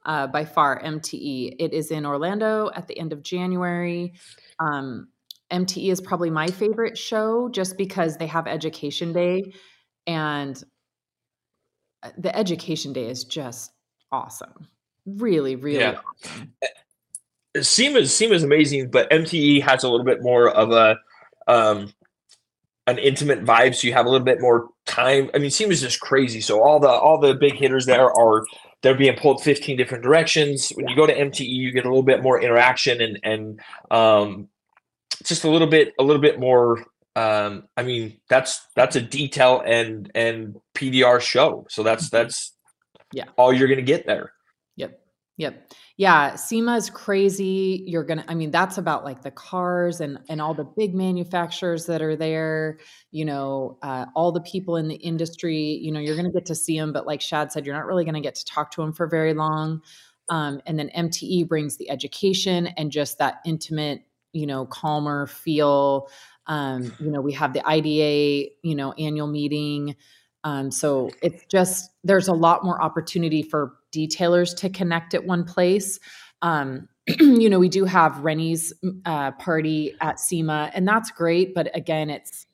Uh, by far, MTE. It is in Orlando at the end of January. Um, MTE is probably my favorite show just because they have Education Day, and uh, the Education Day is just awesome. Really, really Yeah. awesome. SEMA SEMA is amazing, but MTE has a little bit more of a um, an intimate vibe. So you have a little bit more time. I mean, SEMA is just crazy. So all the all the big hitters there are they're being pulled 15 different directions. When you go to MTE, you get a little bit more interaction and and um, just a little bit a little bit more. Um, I mean, that's that's a detail and and PDR show. So that's that's Yeah. all you're gonna get there. Yep. Yep. Yeah, SEMA is crazy. You're to I mean that's about like the cars and and all the big manufacturers that are there, you know, uh, all the people in the industry, you know, you're to get to see them but like Shad said you're not really to get to talk to them for very long. Um, and then MTE brings the education and just that intimate, you know, calmer feel. Um, you know, we have the IDA, you know, annual meeting. Um, so it's just there's a lot more opportunity for detailers to connect at one place. Um, you know, we do have Renny's uh, party at SEMA, and that's great. But again, it's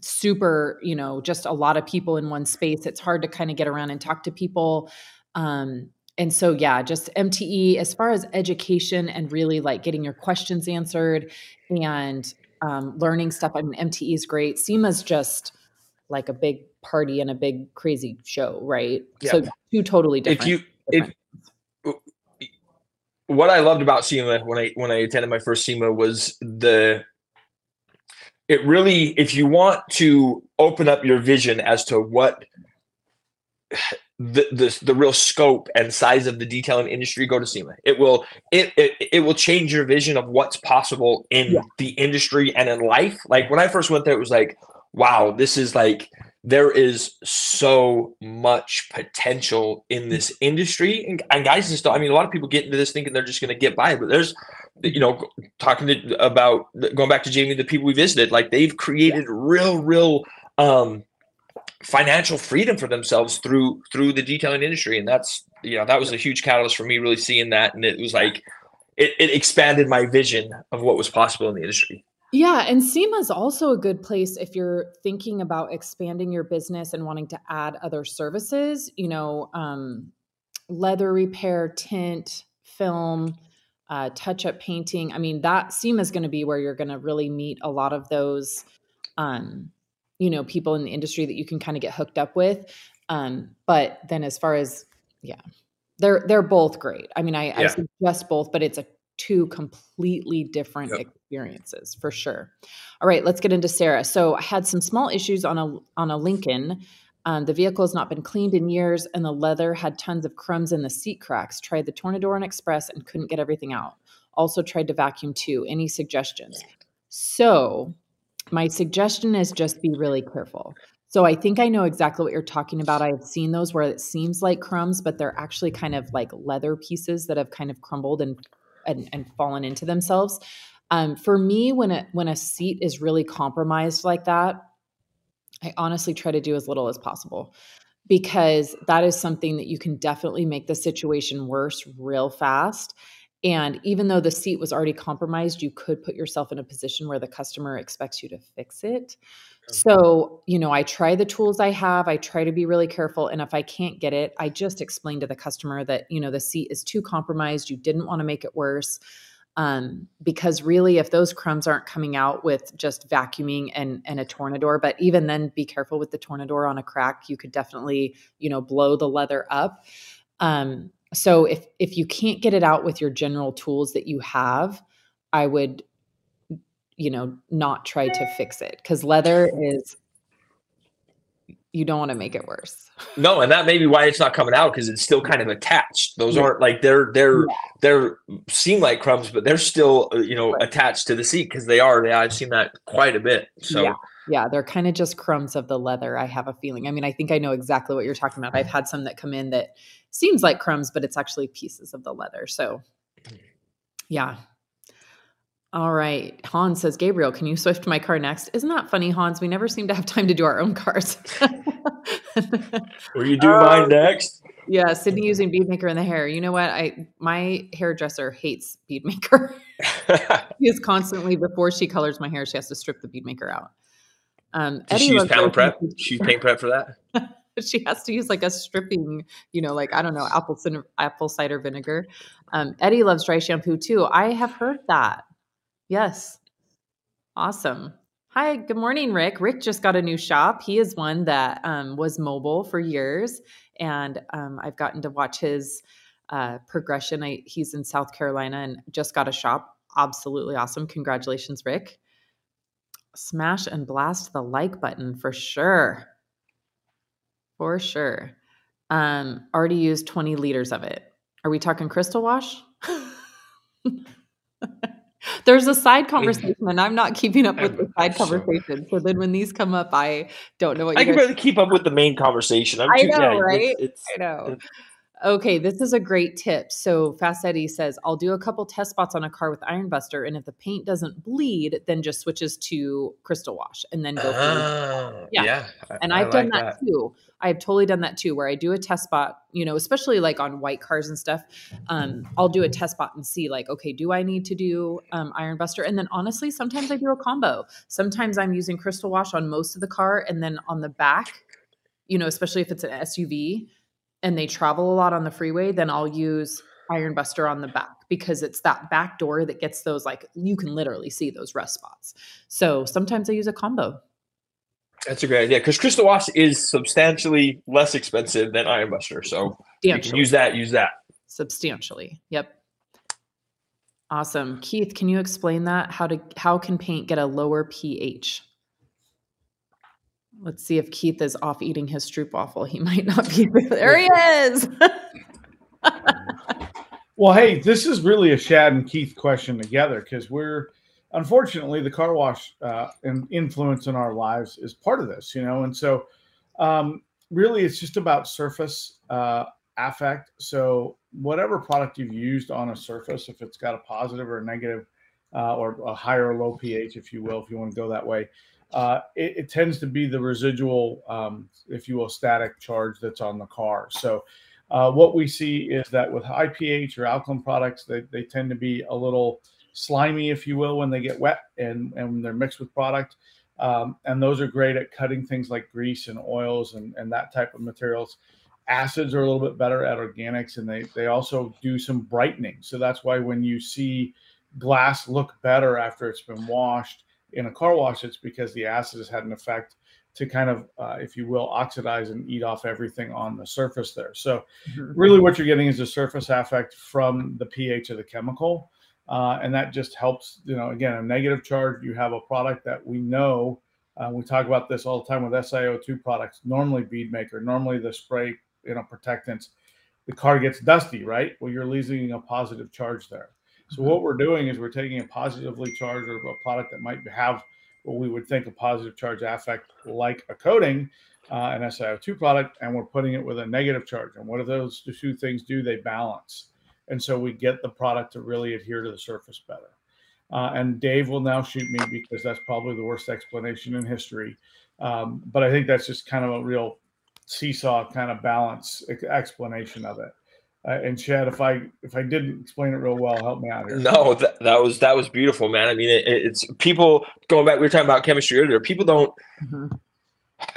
super, you know, just a lot of people in one space. It's hard to kind of get around and talk to people. Um, and so, yeah, just MTE as far as education and really like getting your questions answered and um, learning stuff. I mean, MTE is great. SEMA's just like a big party and a big crazy show, right? So two totally different. If you if different- what I loved about SEMA when I when I attended my first SEMA was the it really if you want to open up your vision as to what the the, the real scope and size of the detailing industry go to SEMA. It will it, it it will change your vision of what's possible in Yeah. the industry and in life. Like when I first went there it was like wow, this is like there is so much potential in this industry. And, and guys just don't, i mean a lot of people get into this thinking they're just going to get by but there's you know talking to, about going back to jamie the people we visited like they've created real real um financial freedom for themselves through through the detailing industry. And that's you know that was a huge catalyst for me really seeing that. And it was like it, it expanded my vision of what was possible in the industry Yeah, and SEMA is also a good place if you're thinking about expanding your business and wanting to add other services. You know, um, leather repair, tint, film, uh, touch-up painting. I mean, that SEMA is going to be where you're going to really meet a lot of those, um, you know, people in the industry that you can kind of get hooked up with. Um, but then, as far as yeah, they're they're both great. I mean, I, I suggest both, but it's a two completely different Yep. experiences for sure. All right, let's get into Sarah. So I had some small issues on a on a Lincoln. Um, the vehicle has not been cleaned in years, and the leather had tons of crumbs in the seat cracks. Tried the Tornador and Express and couldn't get everything out. Also tried to vacuum too. Any suggestions? So my suggestion is just be really careful. So I think I know exactly what you're talking about. I've seen those where it seems like crumbs, but they're actually kind of like leather pieces that have kind of crumbled and and, and fallen into themselves. Um, for me, when a when a seat is really compromised like that, I honestly try to do as little as possible because that is something that you can definitely make the situation worse real fast. And even though the seat was already compromised, you could put yourself in a position where the customer expects you to fix it. So, you know, I try the tools I have. I try to be really careful. And if I can't get it, I just explain to the customer that, you know, the seat is too compromised. You didn't want to make it worse. um, because really if those crumbs aren't coming out with just vacuuming and and a tornador but even then be careful with the tornador on a crack you could definitely you know blow the leather up um, so if if you can't get it out with your general tools that you have i would you know not try to fix it because leather is you don't want to make it worse. No, and that may be why it's not coming out because it's still kind of attached. Those yeah. aren't like they're they're yeah. they're seem like crumbs, but they're still uh, you know right. attached to the seat because they are. Yeah, I've seen that quite a bit. So yeah, yeah they're kind of just crumbs of the leather. I have a feeling. I mean, I think I know exactly what you're talking about. I've had some that come in that seems like crumbs, but it's actually pieces of the leather. So yeah, all right. Hans says, Gabriel, can you Swift my car next? Isn't that funny, Hans? We never seem to have time to do our own cars. Will you do um, mine next? Yeah, Sydni using beadmaker in the hair. You know what? I my hairdresser hates beadmaker. she is constantly before she colors my hair, she has to strip the beadmaker out. Um, Does Eddie she use panel prep? She paint prep for that. she has to use like a stripping, you know, like I don't know, apple cider, apple cider vinegar. Um, Eddie loves dry shampoo too. I have heard that. Yes. Awesome. Hi, good morning, Rick. Rick just got a new shop. He is one that um, was mobile for years, and um, I've gotten to watch his uh, progression. I, he's in South Carolina and just got a shop. Absolutely awesome. Congratulations, Rick. Smash and blast the like button for sure. For sure. Um, already used 20 liters of it. Are we talking crystal wash? There's a side conversation, and I'm not keeping up with the side conversation. So then when these come up, I don't know what you I can barely keep up with the main conversation. I'm I too, know, yeah, right? It's, it's, I know. It's, Okay, this is a great tip. So Fast Eddie says, I'll do a couple test spots on a car with Iron Buster, and if the paint doesn't bleed, then just switches to Crystal Wash and then go. Oh, yeah. yeah. And I've done that, that, too. I've totally done that too, where I do a test spot, you know, especially like on white cars and stuff. Um, I'll do a test spot and see, like, okay, do I need to do um, Iron Buster? And then honestly, sometimes I do a combo. Sometimes I'm using Crystal Wash on most of the car, and then on the back, you know, especially if it's an SUV and they travel a lot on the freeway, then I'll use Iron Buster on the back because it's that back door that gets those like you can literally see those rust spots. So sometimes I use a combo. That's a great idea because Crystal Wash is substantially less expensive than Iron Buster. So you can use that, use that. Substantially. Yep. Awesome. Keith, can you explain that? How to how can paint get a lower pH? Let's see if Keith is off eating his stroopwafel. He might not be. There he is. well, hey, this is really a Shad and Keith question together because we're unfortunately the car wash uh, and influence in our lives is part of this, you know, and so um, really it's just about surface uh, affect. So whatever product you've used on a surface, if it's got a positive or a negative, uh, or a higher or low pH, if you will, if you want to go that way uh, it, it, tends to be the residual, um, if you will, static charge that's on the car. So, uh, what we see is that with high pH or alkaline products, they, they tend to be a little slimy, if you will, when they get wet and, and they're mixed with product. Um, and those are great at cutting things like grease and oils and, and that type of materials. Acids are a little bit better at organics and they, they also do some brightening. So that's why when you see glass look better after it's been washed, in a car wash, it's because the acid has had an effect to kind of, uh, if you will, oxidize and eat off everything on the surface there. So, mm-hmm. really, what you're getting is a surface affect from the pH of the chemical. Uh, and that just helps, you know, again, a negative charge. You have a product that we know, uh, we talk about this all the time with SiO2 products, normally bead maker, normally the spray, you know, protectants. The car gets dusty, right? Well, you're losing a positive charge there. So what we're doing is we're taking a positively charged or a product that might have what we would think a positive charge affect like a coating, uh, an SiO2 product, and we're putting it with a negative charge. And what do those two things do? They balance. And so we get the product to really adhere to the surface better. Uh, and Dave will now shoot me because that's probably the worst explanation in history. Um, but I think that's just kind of a real seesaw kind of balance explanation of it. Uh, and Shad, if I if I didn't explain it real well, help me out here. No, that, that was that was beautiful, man. I mean, it, it's people going back. We were talking about chemistry earlier. People don't mm-hmm.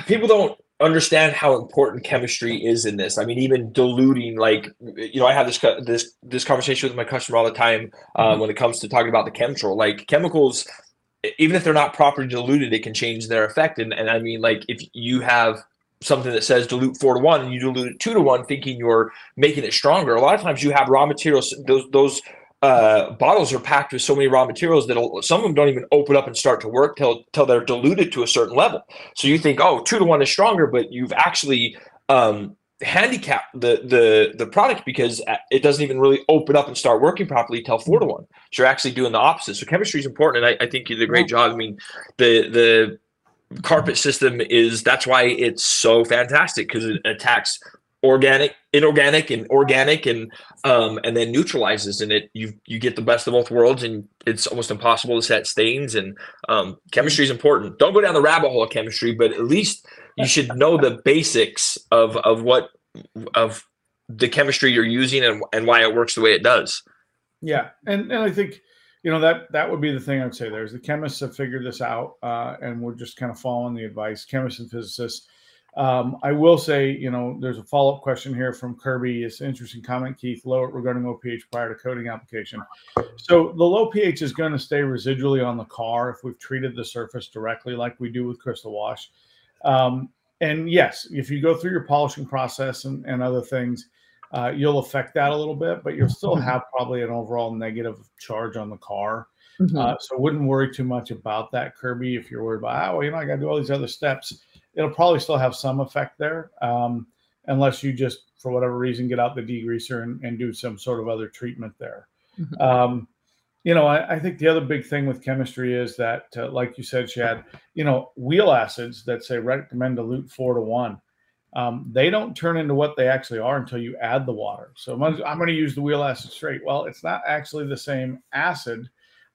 people don't understand how important chemistry is in this. I mean, even diluting, like you know, I have this this this conversation with my customer all the time uh, mm-hmm. when it comes to talking about the chemical. Like chemicals, even if they're not properly diluted, it can change their effect. And and I mean, like if you have something that says dilute four to one and you dilute it two to one, thinking you're making it stronger. A lot of times you have raw materials; those those uh, bottles are packed with so many raw materials that some of them don't even open up and start to work till till they're diluted to a certain level. So you think, oh, two to one is stronger, but you've actually um, handicapped the the the product because it doesn't even really open up and start working properly till four to one. So you're actually doing the opposite. So chemistry is important, and I, I think you did a great job. I mean, the the carpet system is that's why it's so fantastic because it attacks organic, inorganic, and organic, and um, and then neutralizes, and it you you get the best of both worlds, and it's almost impossible to set stains. And um, chemistry is important. Don't go down the rabbit hole of chemistry, but at least you should know the basics of of what of the chemistry you're using and and why it works the way it does. Yeah, and and I think you know that that would be the thing I'd say. There's the chemists have figured this out, uh, and we're just kind of following the advice. Chemists and physicists um, I will say, you know, there's a follow up question here from Kirby. It's an interesting comment, Keith, low regarding low pH prior to coating application. So the low pH is going to stay residually on the car if we've treated the surface directly, like we do with Crystal Wash. Um, and yes, if you go through your polishing process and, and other things, uh, you'll affect that a little bit, but you'll still have probably an overall negative charge on the car. Mm-hmm. Uh, so wouldn't worry too much about that, Kirby. If you're worried about, oh, well, you know, I got to do all these other steps it'll probably still have some effect there, um, unless you just, for whatever reason, get out the degreaser and, and do some sort of other treatment there. Mm-hmm. Um, you know, I, I, think the other big thing with chemistry is that, uh, like you said, Shad, you know, wheel acids that say recommend dilute four to one, um, they don't turn into what they actually are until you add the water. So I'm, going to use the wheel acid straight. Well, it's not actually the same acid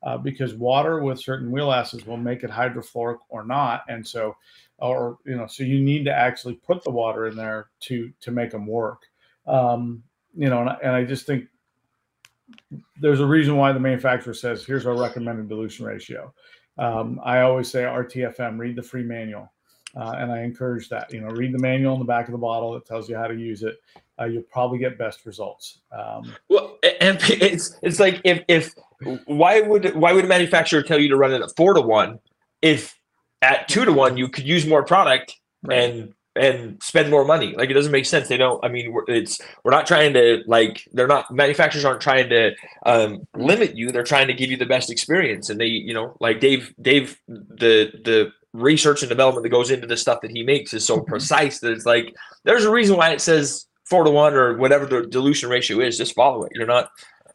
uh, because water with certain wheel acids will make it hydrofluoric or not. And so or you know so you need to actually put the water in there to to make them work um, you know and I, and I just think there's a reason why the manufacturer says here's our recommended dilution ratio um, i always say rtfm read the free manual uh, and i encourage that you know read the manual in the back of the bottle that tells you how to use it uh, you'll probably get best results um, well and it's it's like if if why would why would a manufacturer tell you to run it at four to one if at two to one, you could use more product right. and and spend more money. Like it doesn't make sense. They don't. I mean, it's we're not trying to like they're not manufacturers aren't trying to um, limit you. They're trying to give you the best experience. And they, you know, like Dave, Dave, the the research and development that goes into the stuff that he makes is so precise that it's like there's a reason why it says four to one or whatever the dilution ratio is. Just follow it. You're not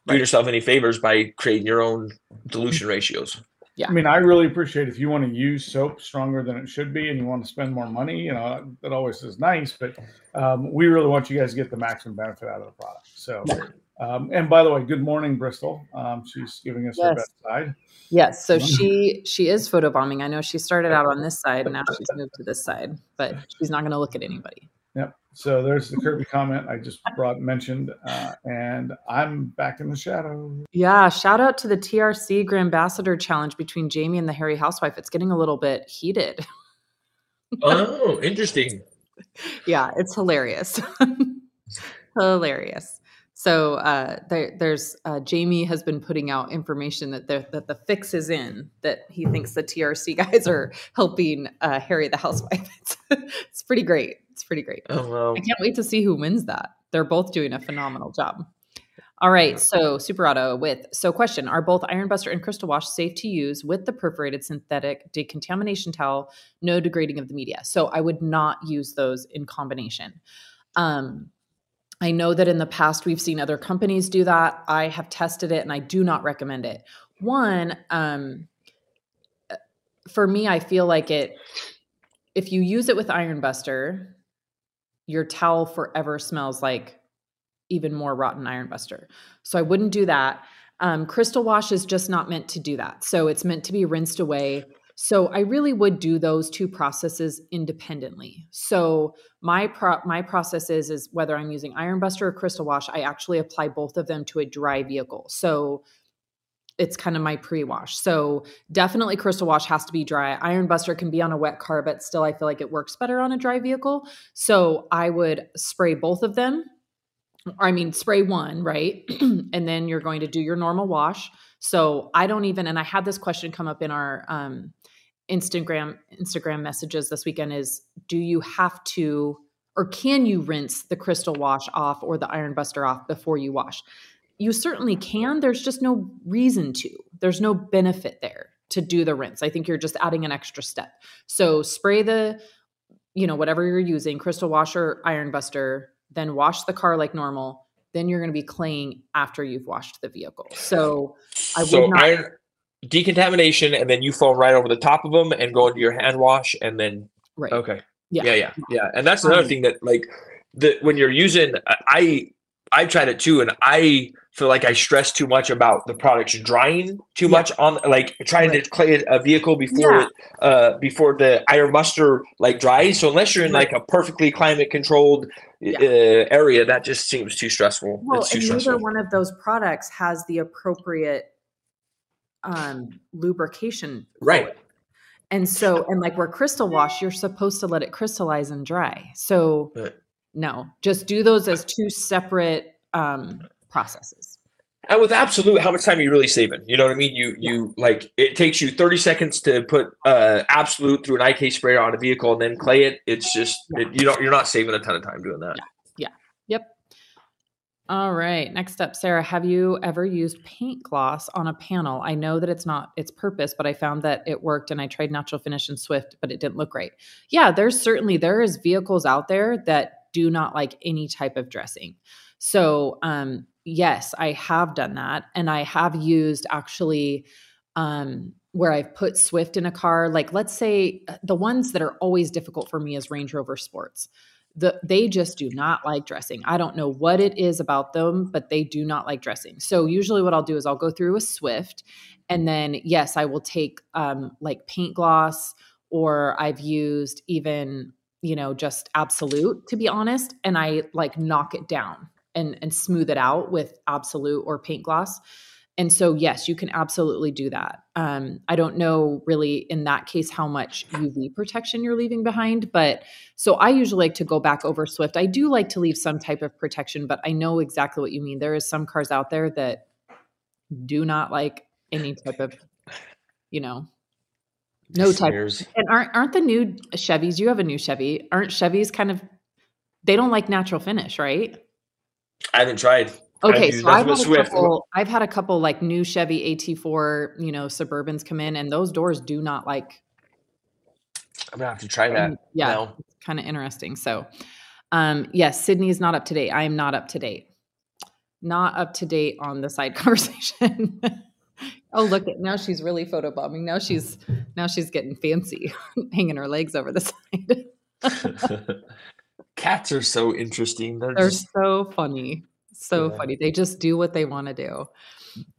doing yourself any favors by creating your own dilution ratios. Yeah. I mean, I really appreciate if you want to use soap stronger than it should be and you want to spend more money, you know, that always is nice, but um, we really want you guys to get the maximum benefit out of the product. So, um, and by the way, good morning, Bristol. Um, she's giving us yes. her best side. Yes. So she she is photobombing. I know she started out on this side, and now she's moved to this side, but she's not going to look at anybody. Yep. So there's the Kirby comment I just brought mentioned, uh, and I'm back in the shadow. Yeah, shout out to the TRC Grand Ambassador Challenge between Jamie and the Harry Housewife. It's getting a little bit heated. oh, interesting. yeah, it's hilarious. hilarious. So uh, there, there's uh, Jamie has been putting out information that the, that the fix is in that he thinks the TRC guys are helping uh, Harry the housewife. It's, it's pretty great. It's pretty great. Oh. I can't wait to see who wins that. They're both doing a phenomenal job. All right, so Super Auto with so question: Are both Iron Buster and Crystal Wash safe to use with the perforated synthetic decontamination towel? No degrading of the media. So I would not use those in combination. Um, I know that in the past we've seen other companies do that. I have tested it and I do not recommend it. One, um, for me, I feel like it. If you use it with Iron Buster, your towel forever smells like even more rotten iron buster. So I wouldn't do that. Um, crystal wash is just not meant to do that. So it's meant to be rinsed away. So I really would do those two processes independently. So my pro- my process is is whether I'm using Iron Buster or Crystal Wash, I actually apply both of them to a dry vehicle. So it's kind of my pre-wash. So definitely crystal wash has to be dry. Iron Buster can be on a wet car, but still I feel like it works better on a dry vehicle. So I would spray both of them. I mean, spray one, right? and then you're going to do your normal wash. So I don't even, and I had this question come up in our um, Instagram Instagram messages this weekend is do you have to or can you rinse the crystal wash off or the iron buster off before you wash? You certainly can. There's just no reason to. There's no benefit there to do the rinse. I think you're just adding an extra step. So spray the, you know, whatever you're using, crystal washer, iron buster, then wash the car like normal. Then you're going to be claying after you've washed the vehicle. So I would not. iron decontamination, and then you foam right over the top of them and go into your hand wash, and then right. okay, Yeah. yeah, yeah, yeah. And that's another Um, thing that like the when you're using, I I tried it too, and I feel like I stress too much about the products drying too Yeah. much on like trying Right. to clay a vehicle before Yeah. it uh before the iron buster like dries. So unless you're in Right. like a perfectly climate controlled Yeah. uh, area, that just seems too stressful. Well, it's too and stressful. neither one of those products has the appropriate um, lubrication. Right. And so, and like where crystal wash, you're supposed to let it crystallize and dry. So, Right. No, just do those as two separate um, processes. And with absolute, how much time are you really saving? You know what I mean? You you like it takes you 30 seconds to put uh absolute through an IK sprayer on a vehicle and then clay it. It's just Yeah. it, you don't you're not saving a ton of time doing that. Yeah. Yep. All right. Next up, Sarah, have you ever used paint gloss on a panel? I know that it's not its purpose, but I found that it worked and I tried natural finish and Swift, but it didn't look right. Yeah, there's certainly there is vehicles out there that do not like any type of dressing. So, um yes, I have done that and I have used actually um where I've put Swift in a car, like let's say uh, the ones that are always difficult for me is Range Rover Sports the they just do not like dressing. I don't know what it is about them, but they do not like dressing. So usually what I'll do is I'll go through a Swift and then yes, I will take um like paint gloss or I've used even, you know, just absolute to be honest, and I like knock it down and and smooth it out with absolute or paint gloss. And so, yes, you can absolutely do that. Um, I don't know really in that case how much UV protection you're leaving behind, but so I usually like to go back over Swift. I do like to leave some type of protection, but I know exactly what you mean. There is some cars out there that do not like any type of, you know, no type. And aren't aren't the new Chevys? You have a new Chevy. Aren't Chevys kind of? They don't like natural finish, right? I haven't tried. Okay, so I've had, a Swift. couple, I've had a couple like new Chevy AT4, you know, Suburbans come in, and those doors do not like. I'm gonna have to try that. Yeah, now. it's kind of interesting. So, um, yes, Sydni is not up to date. I am not up to date. Not up to date on the side conversation. Oh, look at now she's really photobombing. Now she's now she's getting fancy, hanging her legs over the side. Cats are so interesting. They're, They're just, so funny. So Yeah. funny. They just do what they want to do.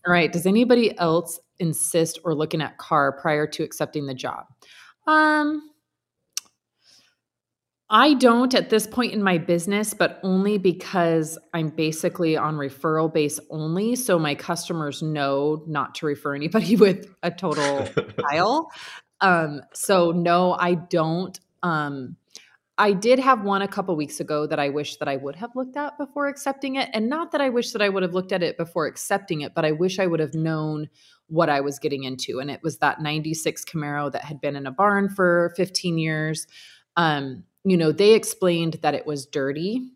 All right. Does anybody else insist or looking at car prior to accepting the job? Um I don't at this point in my business, but only because I'm basically on referral base only. So my customers know not to refer anybody with a total file. Um, so no, I don't. Um, I did have one a couple weeks ago that I wish that I would have looked at before accepting it. And not that I wish that I would have looked at it before accepting it, but I wish I would have known what I was getting into. And it was that 96 Camaro that had been in a barn for 15 years. Um, you know, they explained that it was dirty.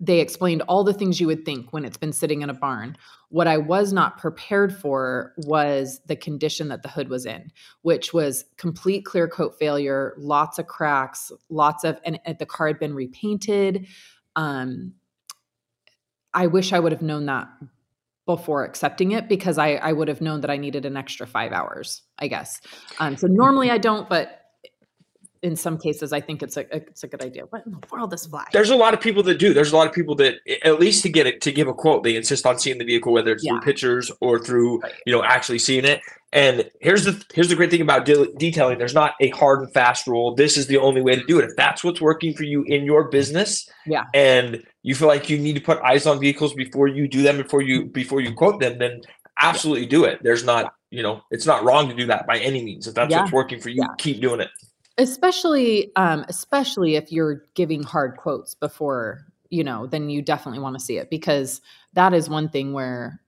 They explained all the things you would think when it's been sitting in a barn. What I was not prepared for was the condition that the hood was in, which was complete clear coat failure, lots of cracks, lots of, and and the car had been repainted. Um, I wish I would have known that before accepting it because I, I would have known that I needed an extra five hours, I guess. Um, so normally I don't, but in some cases I think it's a it's a good idea. What in the world is fly? there's a lot of people that do. There's a lot of people that at least to get it to give a quote, they insist on seeing the vehicle, whether it's Yeah. through pictures or through Right. you know actually seeing it. And here's the here's the great thing about de- detailing. There's not a hard and fast rule. This is the only way to do it. If that's what's working for you in your business, Yeah. and you feel like you need to put eyes on vehicles before you do them, before you before you quote them, then absolutely do it. There's not, you know, it's not wrong to do that by any means. If that's Yeah. what's working for you, Yeah. keep doing it. Especially um especially if you're giving hard quotes before you know then you definitely want to see it because that is one thing where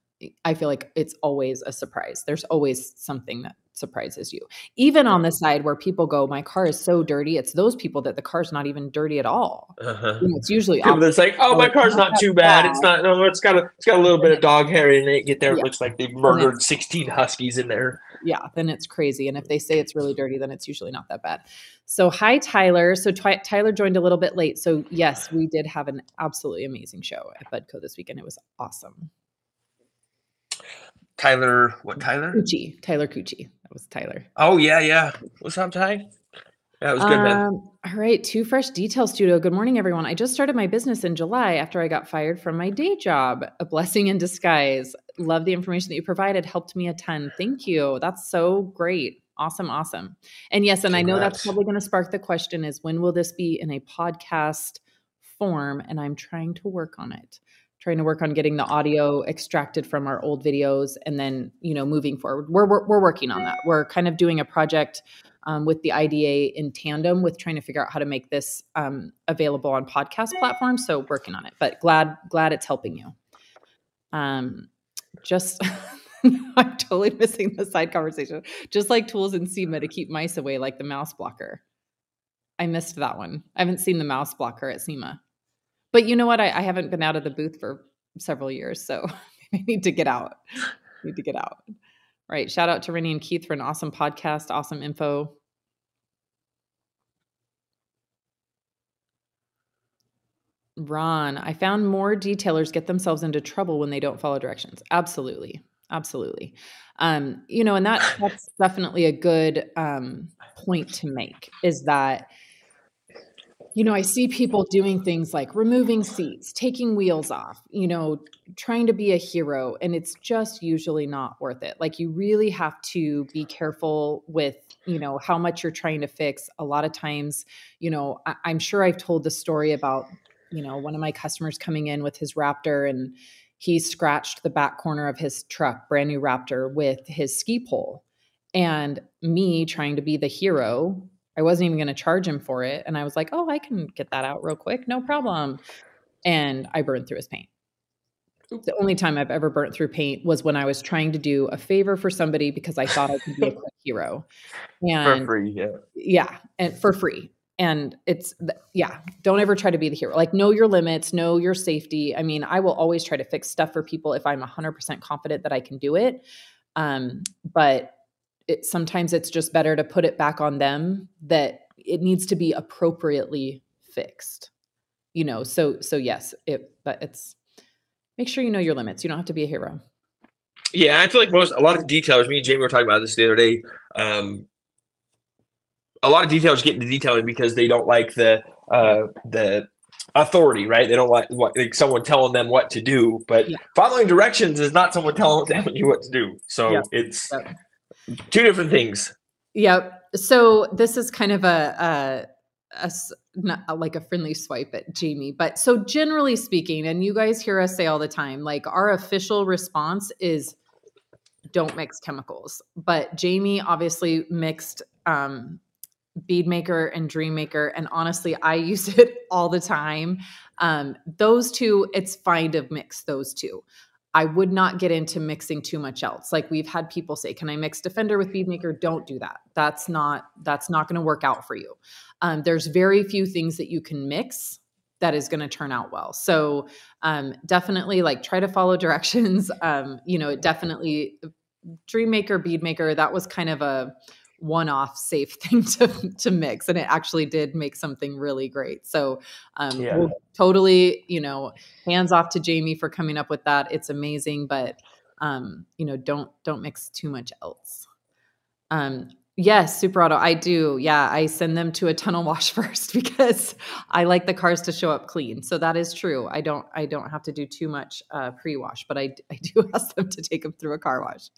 i feel like it's always a surprise there's always something that surprises you even on the side where people go my car is so dirty it's those people that the car's not even dirty at all Uh-huh. You know, it's usually People opposite. that's like, oh, my Oh, car's not not too bad. It's not. No, it's got a. It's got a little bit of dog hair in it. Get there, it Yeah. looks like they've murdered sixteen huskies in there. Yeah, then it's crazy. And if they say it's really dirty, then it's usually not that bad. So, hi, Tyler. So, Tyler joined a little bit late. So, yes, we did have an absolutely amazing show at Buddco this weekend. It was awesome. Tyler, what Tyler? Cucci, Tyler Cucci. That was Tyler. Oh yeah, yeah. What's up, Ty? That was good, man. Um, all right, Two Fresh Detail Studio. Good morning, everyone. I just started my business in July after I got fired from my day job. A blessing in disguise. Love the information that you provided. Helped me a ton. Thank you. That's so great. Awesome, awesome. And yes, and I know that's probably going to spark the question: is when will this be in a podcast form? And I'm trying to work on it. Trying to work on getting the audio extracted from our old videos, and then you know moving forward. We're we're, we're working on that. We're kind of doing a project um, with the IDA in tandem with trying to figure out how to make this um, available on podcast platforms. So working on it, but glad glad it's helping you. Um, just I'm totally missing the side conversation. Just like tools in SEMA to keep mice away, like the mouse blocker. I missed that one. I haven't seen the mouse blocker at SEMA, but you know what? I, I haven't been out of the booth for several years, so I need to get out. need to get out. Right. Shout out to Renny and Keith for an awesome podcast, awesome info. Ron, I found more detailers get themselves into trouble when they don't follow directions. Absolutely. Absolutely. Um, you know, and that that's definitely a good um point to make is that you know, I see people doing things like removing seats, taking wheels off, you know, trying to be a hero, and it's just usually not worth it. Like, you really have to be careful with, you know, how much you're trying to fix. A lot of times, you know, I- I'm sure I've told the story about, you know, one of my customers coming in with his Raptor and he scratched the back corner of his truck, brand new Raptor, with his ski pole. And me trying to be the hero, I wasn't even going to charge him for it. And I was like, oh, I can get that out real quick. No problem. And I burned through his paint. The only time I've ever burnt through paint was when I was trying to do a favor for somebody because I thought I could be a quick hero. And For free, yeah. yeah, and for free. And it's yeah, don't ever try to be the hero. Like know your limits, know your safety. I mean, I will always try to fix stuff for people if I'm 100% confident that I can do it. Um, but it sometimes it's just better to put it back on them that it needs to be appropriately fixed. You know, so so yes, it but it's make sure you know your limits. You don't have to be a hero. Yeah, I feel like most a lot of detailers. Me and Jamie were talking about this the other day. Um, a lot of detailers get into detailing because they don't like the uh, the authority, right? They don't like what like someone telling them what to do. But Yeah. following directions is not someone telling them you what to do. So Yeah. it's Yep. Two different things. Yep. So this is kind of a, a, a not a- like a friendly swipe at Jamie, but so generally speaking, and you guys hear us say all the time, like our official response is don't mix chemicals. But Jamie obviously mixed um, bead maker and dream maker and honestly i use it all the time um, those two it's fine to mix those two i would not get into mixing too much else. Like we've had people say can i mix defender with bead maker don't do that. That's not that's not going to work out for you. Um, there's very few things that you can mix that is going to turn out well. So um, definitely like try to follow directions. Um, you know definitely dream maker bead maker that was kind of a one-off safe thing to to mix and it actually did make something really great. So um Yeah. we'll totally you know hands off to jamie for coming up with that. It's amazing but um you know don't don't mix too much else. Um yes super auto i do. Yeah i send them to a tunnel wash first because i like the cars to show up clean. So that is true. I don't i don't have to do too much uh, pre-wash but i i do ask them to take them through a car wash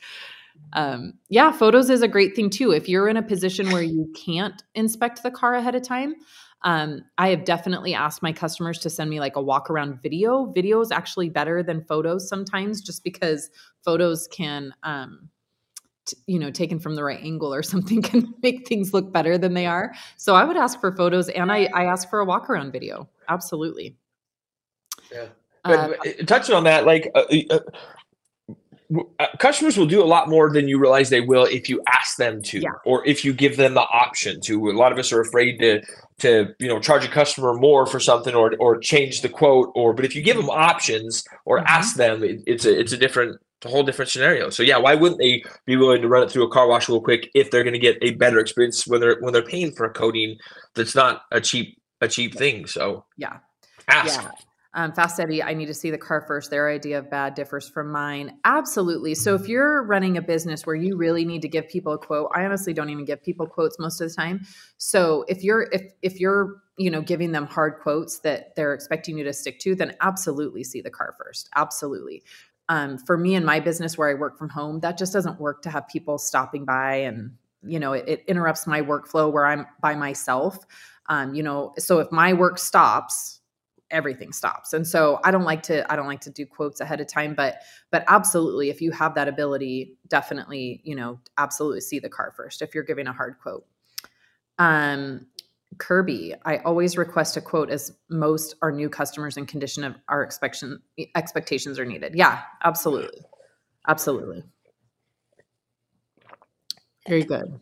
um, yeah, photos is a great thing too. If you're in a position where you can't inspect the car ahead of time, Um, I have definitely asked my customers to send me like a walk around video. Video is actually better than photos sometimes, just because photos can, um, t- you know, taken from the right angle or something can make things look better than they are. So I would ask for photos, and I I ask for a walk around video. Absolutely. Yeah. But, Uh, touching on that, like uh, uh, customers will do a lot more than you realize they will if you ask them to, Yeah. or if you give them the option to. A lot of us are afraid to to you know charge a customer more for something or or change the quote, or but if you give them options or Mhm. ask them, it, it's a it's a different a whole different scenario. So yeah, why wouldn't they be willing to run it through a car wash real quick if they're going to get a better experience when they're when they're paying for a coating that's not a cheap a cheap thing? So yeah. ask. Yeah. Um, Fast Eddie, I need to see the car first. Their idea of bad differs from mine. Absolutely. So if you're running a business where you really need to give people a quote, I honestly don't even give people quotes most of the time. So if you're if if you're you know giving them hard quotes that they're expecting you to stick to, then absolutely see the car first. Absolutely. Um, for me in my business where I work from home, that just doesn't work to have people stopping by and you know it, it interrupts my workflow where I'm by myself. Um, you know, so if my work stops, everything stops. And so i don't like to i don't like to do quotes ahead of time but but absolutely if you have that ability definitely you know absolutely see the car first if you're giving a hard quote. Um kirby i always request a quote as most are new customers and condition of our expectation expectations are needed. Yeah absolutely. Absolutely. Very good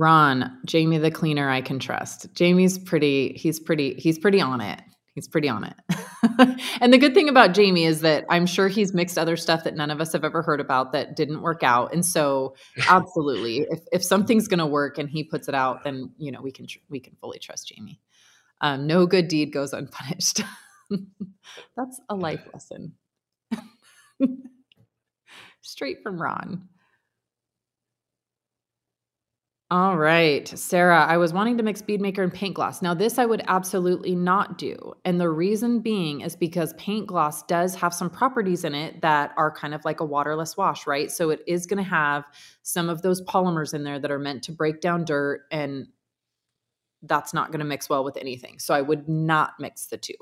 Ron, Jamie the cleaner I can trust. Jamie's pretty, he's pretty, he's pretty on it. He's pretty on it. and the good thing about Jamie is that I'm sure he's mixed other stuff that none of us have ever heard about that didn't work out. And so absolutely, if, if something's going to work and he puts it out, then, you know, we can, tr- we can fully trust Jamie. Um, no good deed goes unpunished. That's a life lesson. Straight from Ron. All right, Sarah, I was wanting to mix bead maker and paint gloss. Now, this I would absolutely not do. And the reason being is because paint gloss does have some properties in it that are kind of like a waterless wash, right? So it is going to have some of those polymers in there that are meant to break down dirt, and that's not going to mix well with anything. So I would not mix the two.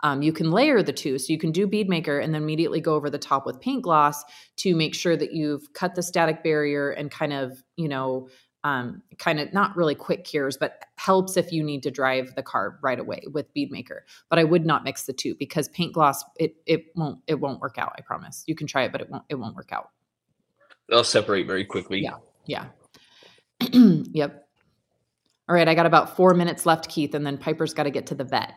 Um, you can layer the two. So you can do bead maker and then immediately go over the top with paint gloss to make sure that you've cut the static barrier and kind of, you know, um, kind of not really quick cures, but helps if you need to drive the car right away with bead maker. But I would not mix the two because paint gloss it it won't it won't work out. I promise. You can try it, but it won't it won't work out. They'll separate very quickly. Yeah. Yeah. yep. All right, I got about four minutes left, Keith, and then Piper's got to get to the vet.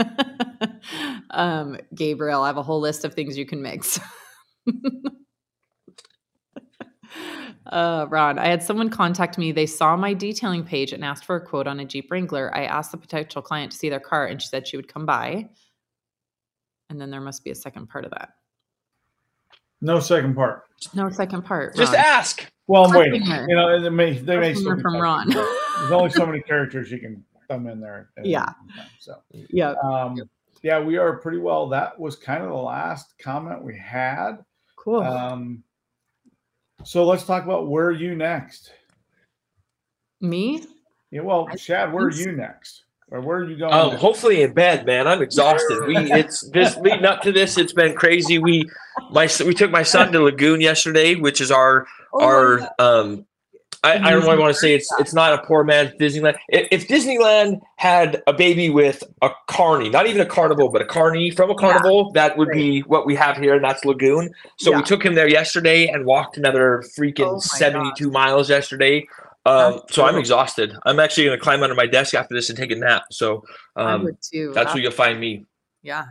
um, Gabriel, I have a whole list of things you can mix. Uh, Ron, I had someone contact me. They saw my detailing page and asked for a quote on a Jeep Wrangler. I asked the potential client to see their car, and she said she would come by. And then there must be a second part of that. No second part. No second part. Just Ron. ask. Well, I'm Cliffhanger. waiting. You know, they may they may still from. Ron. There's only so many characters you can thumb in there. at Yeah. time, So, yeah. um, yeah, we are pretty well. That was kind of the last comment we had. Cool. Um, so let's talk about where are you next? me? Yeah, well, I Shad, where are you next? Or where are you going? Um, next? hopefully in bed, man. I'm exhausted. We it's this leading up to this. It's been crazy. We my we took my son to Lagoon yesterday, which is our Oh our um. I, I don't really want to say it's it's not a poor man's Disneyland. If, if Disneyland had a baby with a carny, not even a carnival, but a carny from a carnival, that would be what we have here, and that's Lagoon. So Yeah. we took him there yesterday and walked another Oh freaking my 72 miles yesterday. Um, so I'm exhausted. I'm actually going to climb under my desk after this and take a nap. So um, that's where you'll find me. Yeah.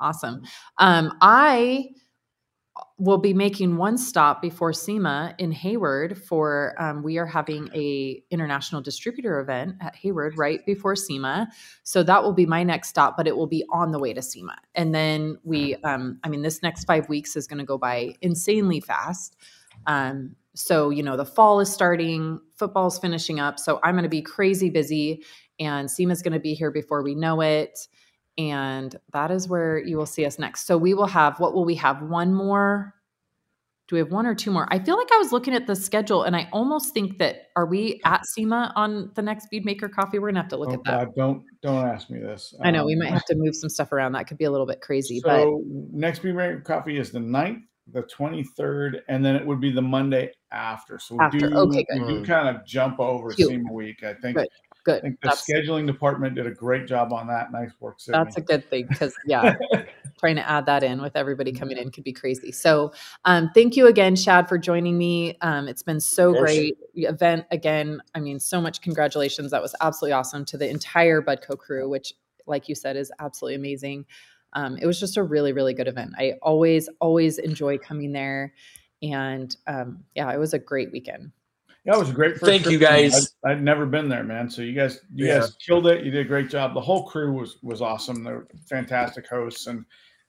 Awesome. Um, I will be making one stop before SEMA in Hayward for um, we are having a international distributor event at Hayward right before SEMA. So that will be my next stop, but it will be on the way to SEMA. And then we um, I mean this next five weeks is gonna go by insanely fast. Um, so you know the fall is starting, football's finishing up. So I'm gonna be crazy busy and SEMA's gonna be here before we know it and that is where you will see us next. So we will have what will we have? One more do we have one or two more? I feel like I was looking at the schedule and I almost think that are we at SEMA on the next Bead Maker coffee? We're gonna have to look Oh, at that. God, don't don't ask me this. I know we Um, might have to move some stuff around. That could be a little bit crazy, So next Bead Maker Coffee is the 9th, the 23rd, and then it would be the Monday after. So we After, do, okay, we do kind of jump over Cute. SEMA week. I think, Good, I think the That's scheduling department did a great job on that. Nice work, Sydni. that's a good thing because yeah, trying to add that in with everybody coming in could be crazy. So um, thank you again, Shad, for joining me. Um, it's been so great. The event again. I mean, so much congratulations. That was absolutely awesome to the entire Buddco crew, which, like you said, is absolutely amazing. Um, it was just a really, really good event. I always, always enjoy coming there. And um, yeah, it was a great weekend. It was a great. First Thank you, guys. I'd, I'd never been there, man. So you guys, you Yeah. guys killed it. You did a great job. The whole crew was was awesome. They're fantastic hosts, and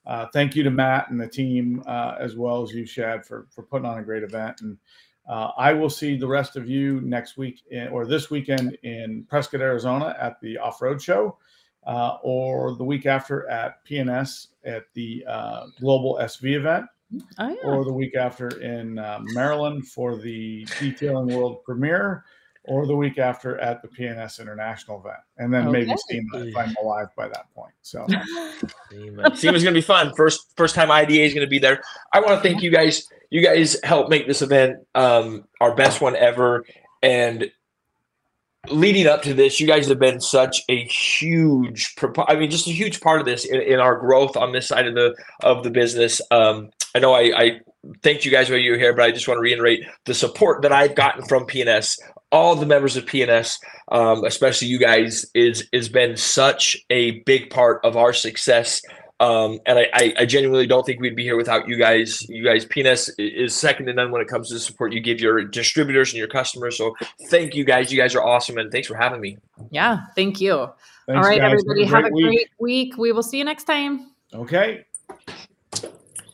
uh, thank you to Matt and the team uh, as well as you, Shad, for for putting on a great event. And uh, I will see the rest of you next week in, or this weekend in Prescott, Arizona, at the off road show, uh, or the week after at P&S at the uh, Global SV event Oh yeah. or the week after in uh, Maryland for the Detailing World premiere, or the week after at the P&S International event, and then maybe Okay. SEMA if I'm alive by that point. So SEMA's gonna be fun. First first time IDA is gonna be there. I want to thank you guys. You guys helped make this event um, our best one ever. And leading up to this, you guys have been such a huge, I mean, just a huge part of this in, in our growth on this side of the of the business. Um, I know I, I thanked you guys while you were here, but I just want to reiterate the support that I've gotten from P&S. All the members of P&S, um, especially you guys, is has been such a big part of our success. Um, and I, I, I genuinely don't think we'd be here without you guys. You guys, P&S is second to none when it comes to the support you give your distributors and your customers. So thank you guys. You guys are awesome, and thanks for having me. Yeah. Thank you. thanks, All right, guys. everybody, have a week. great week. We will see you next time. Okay.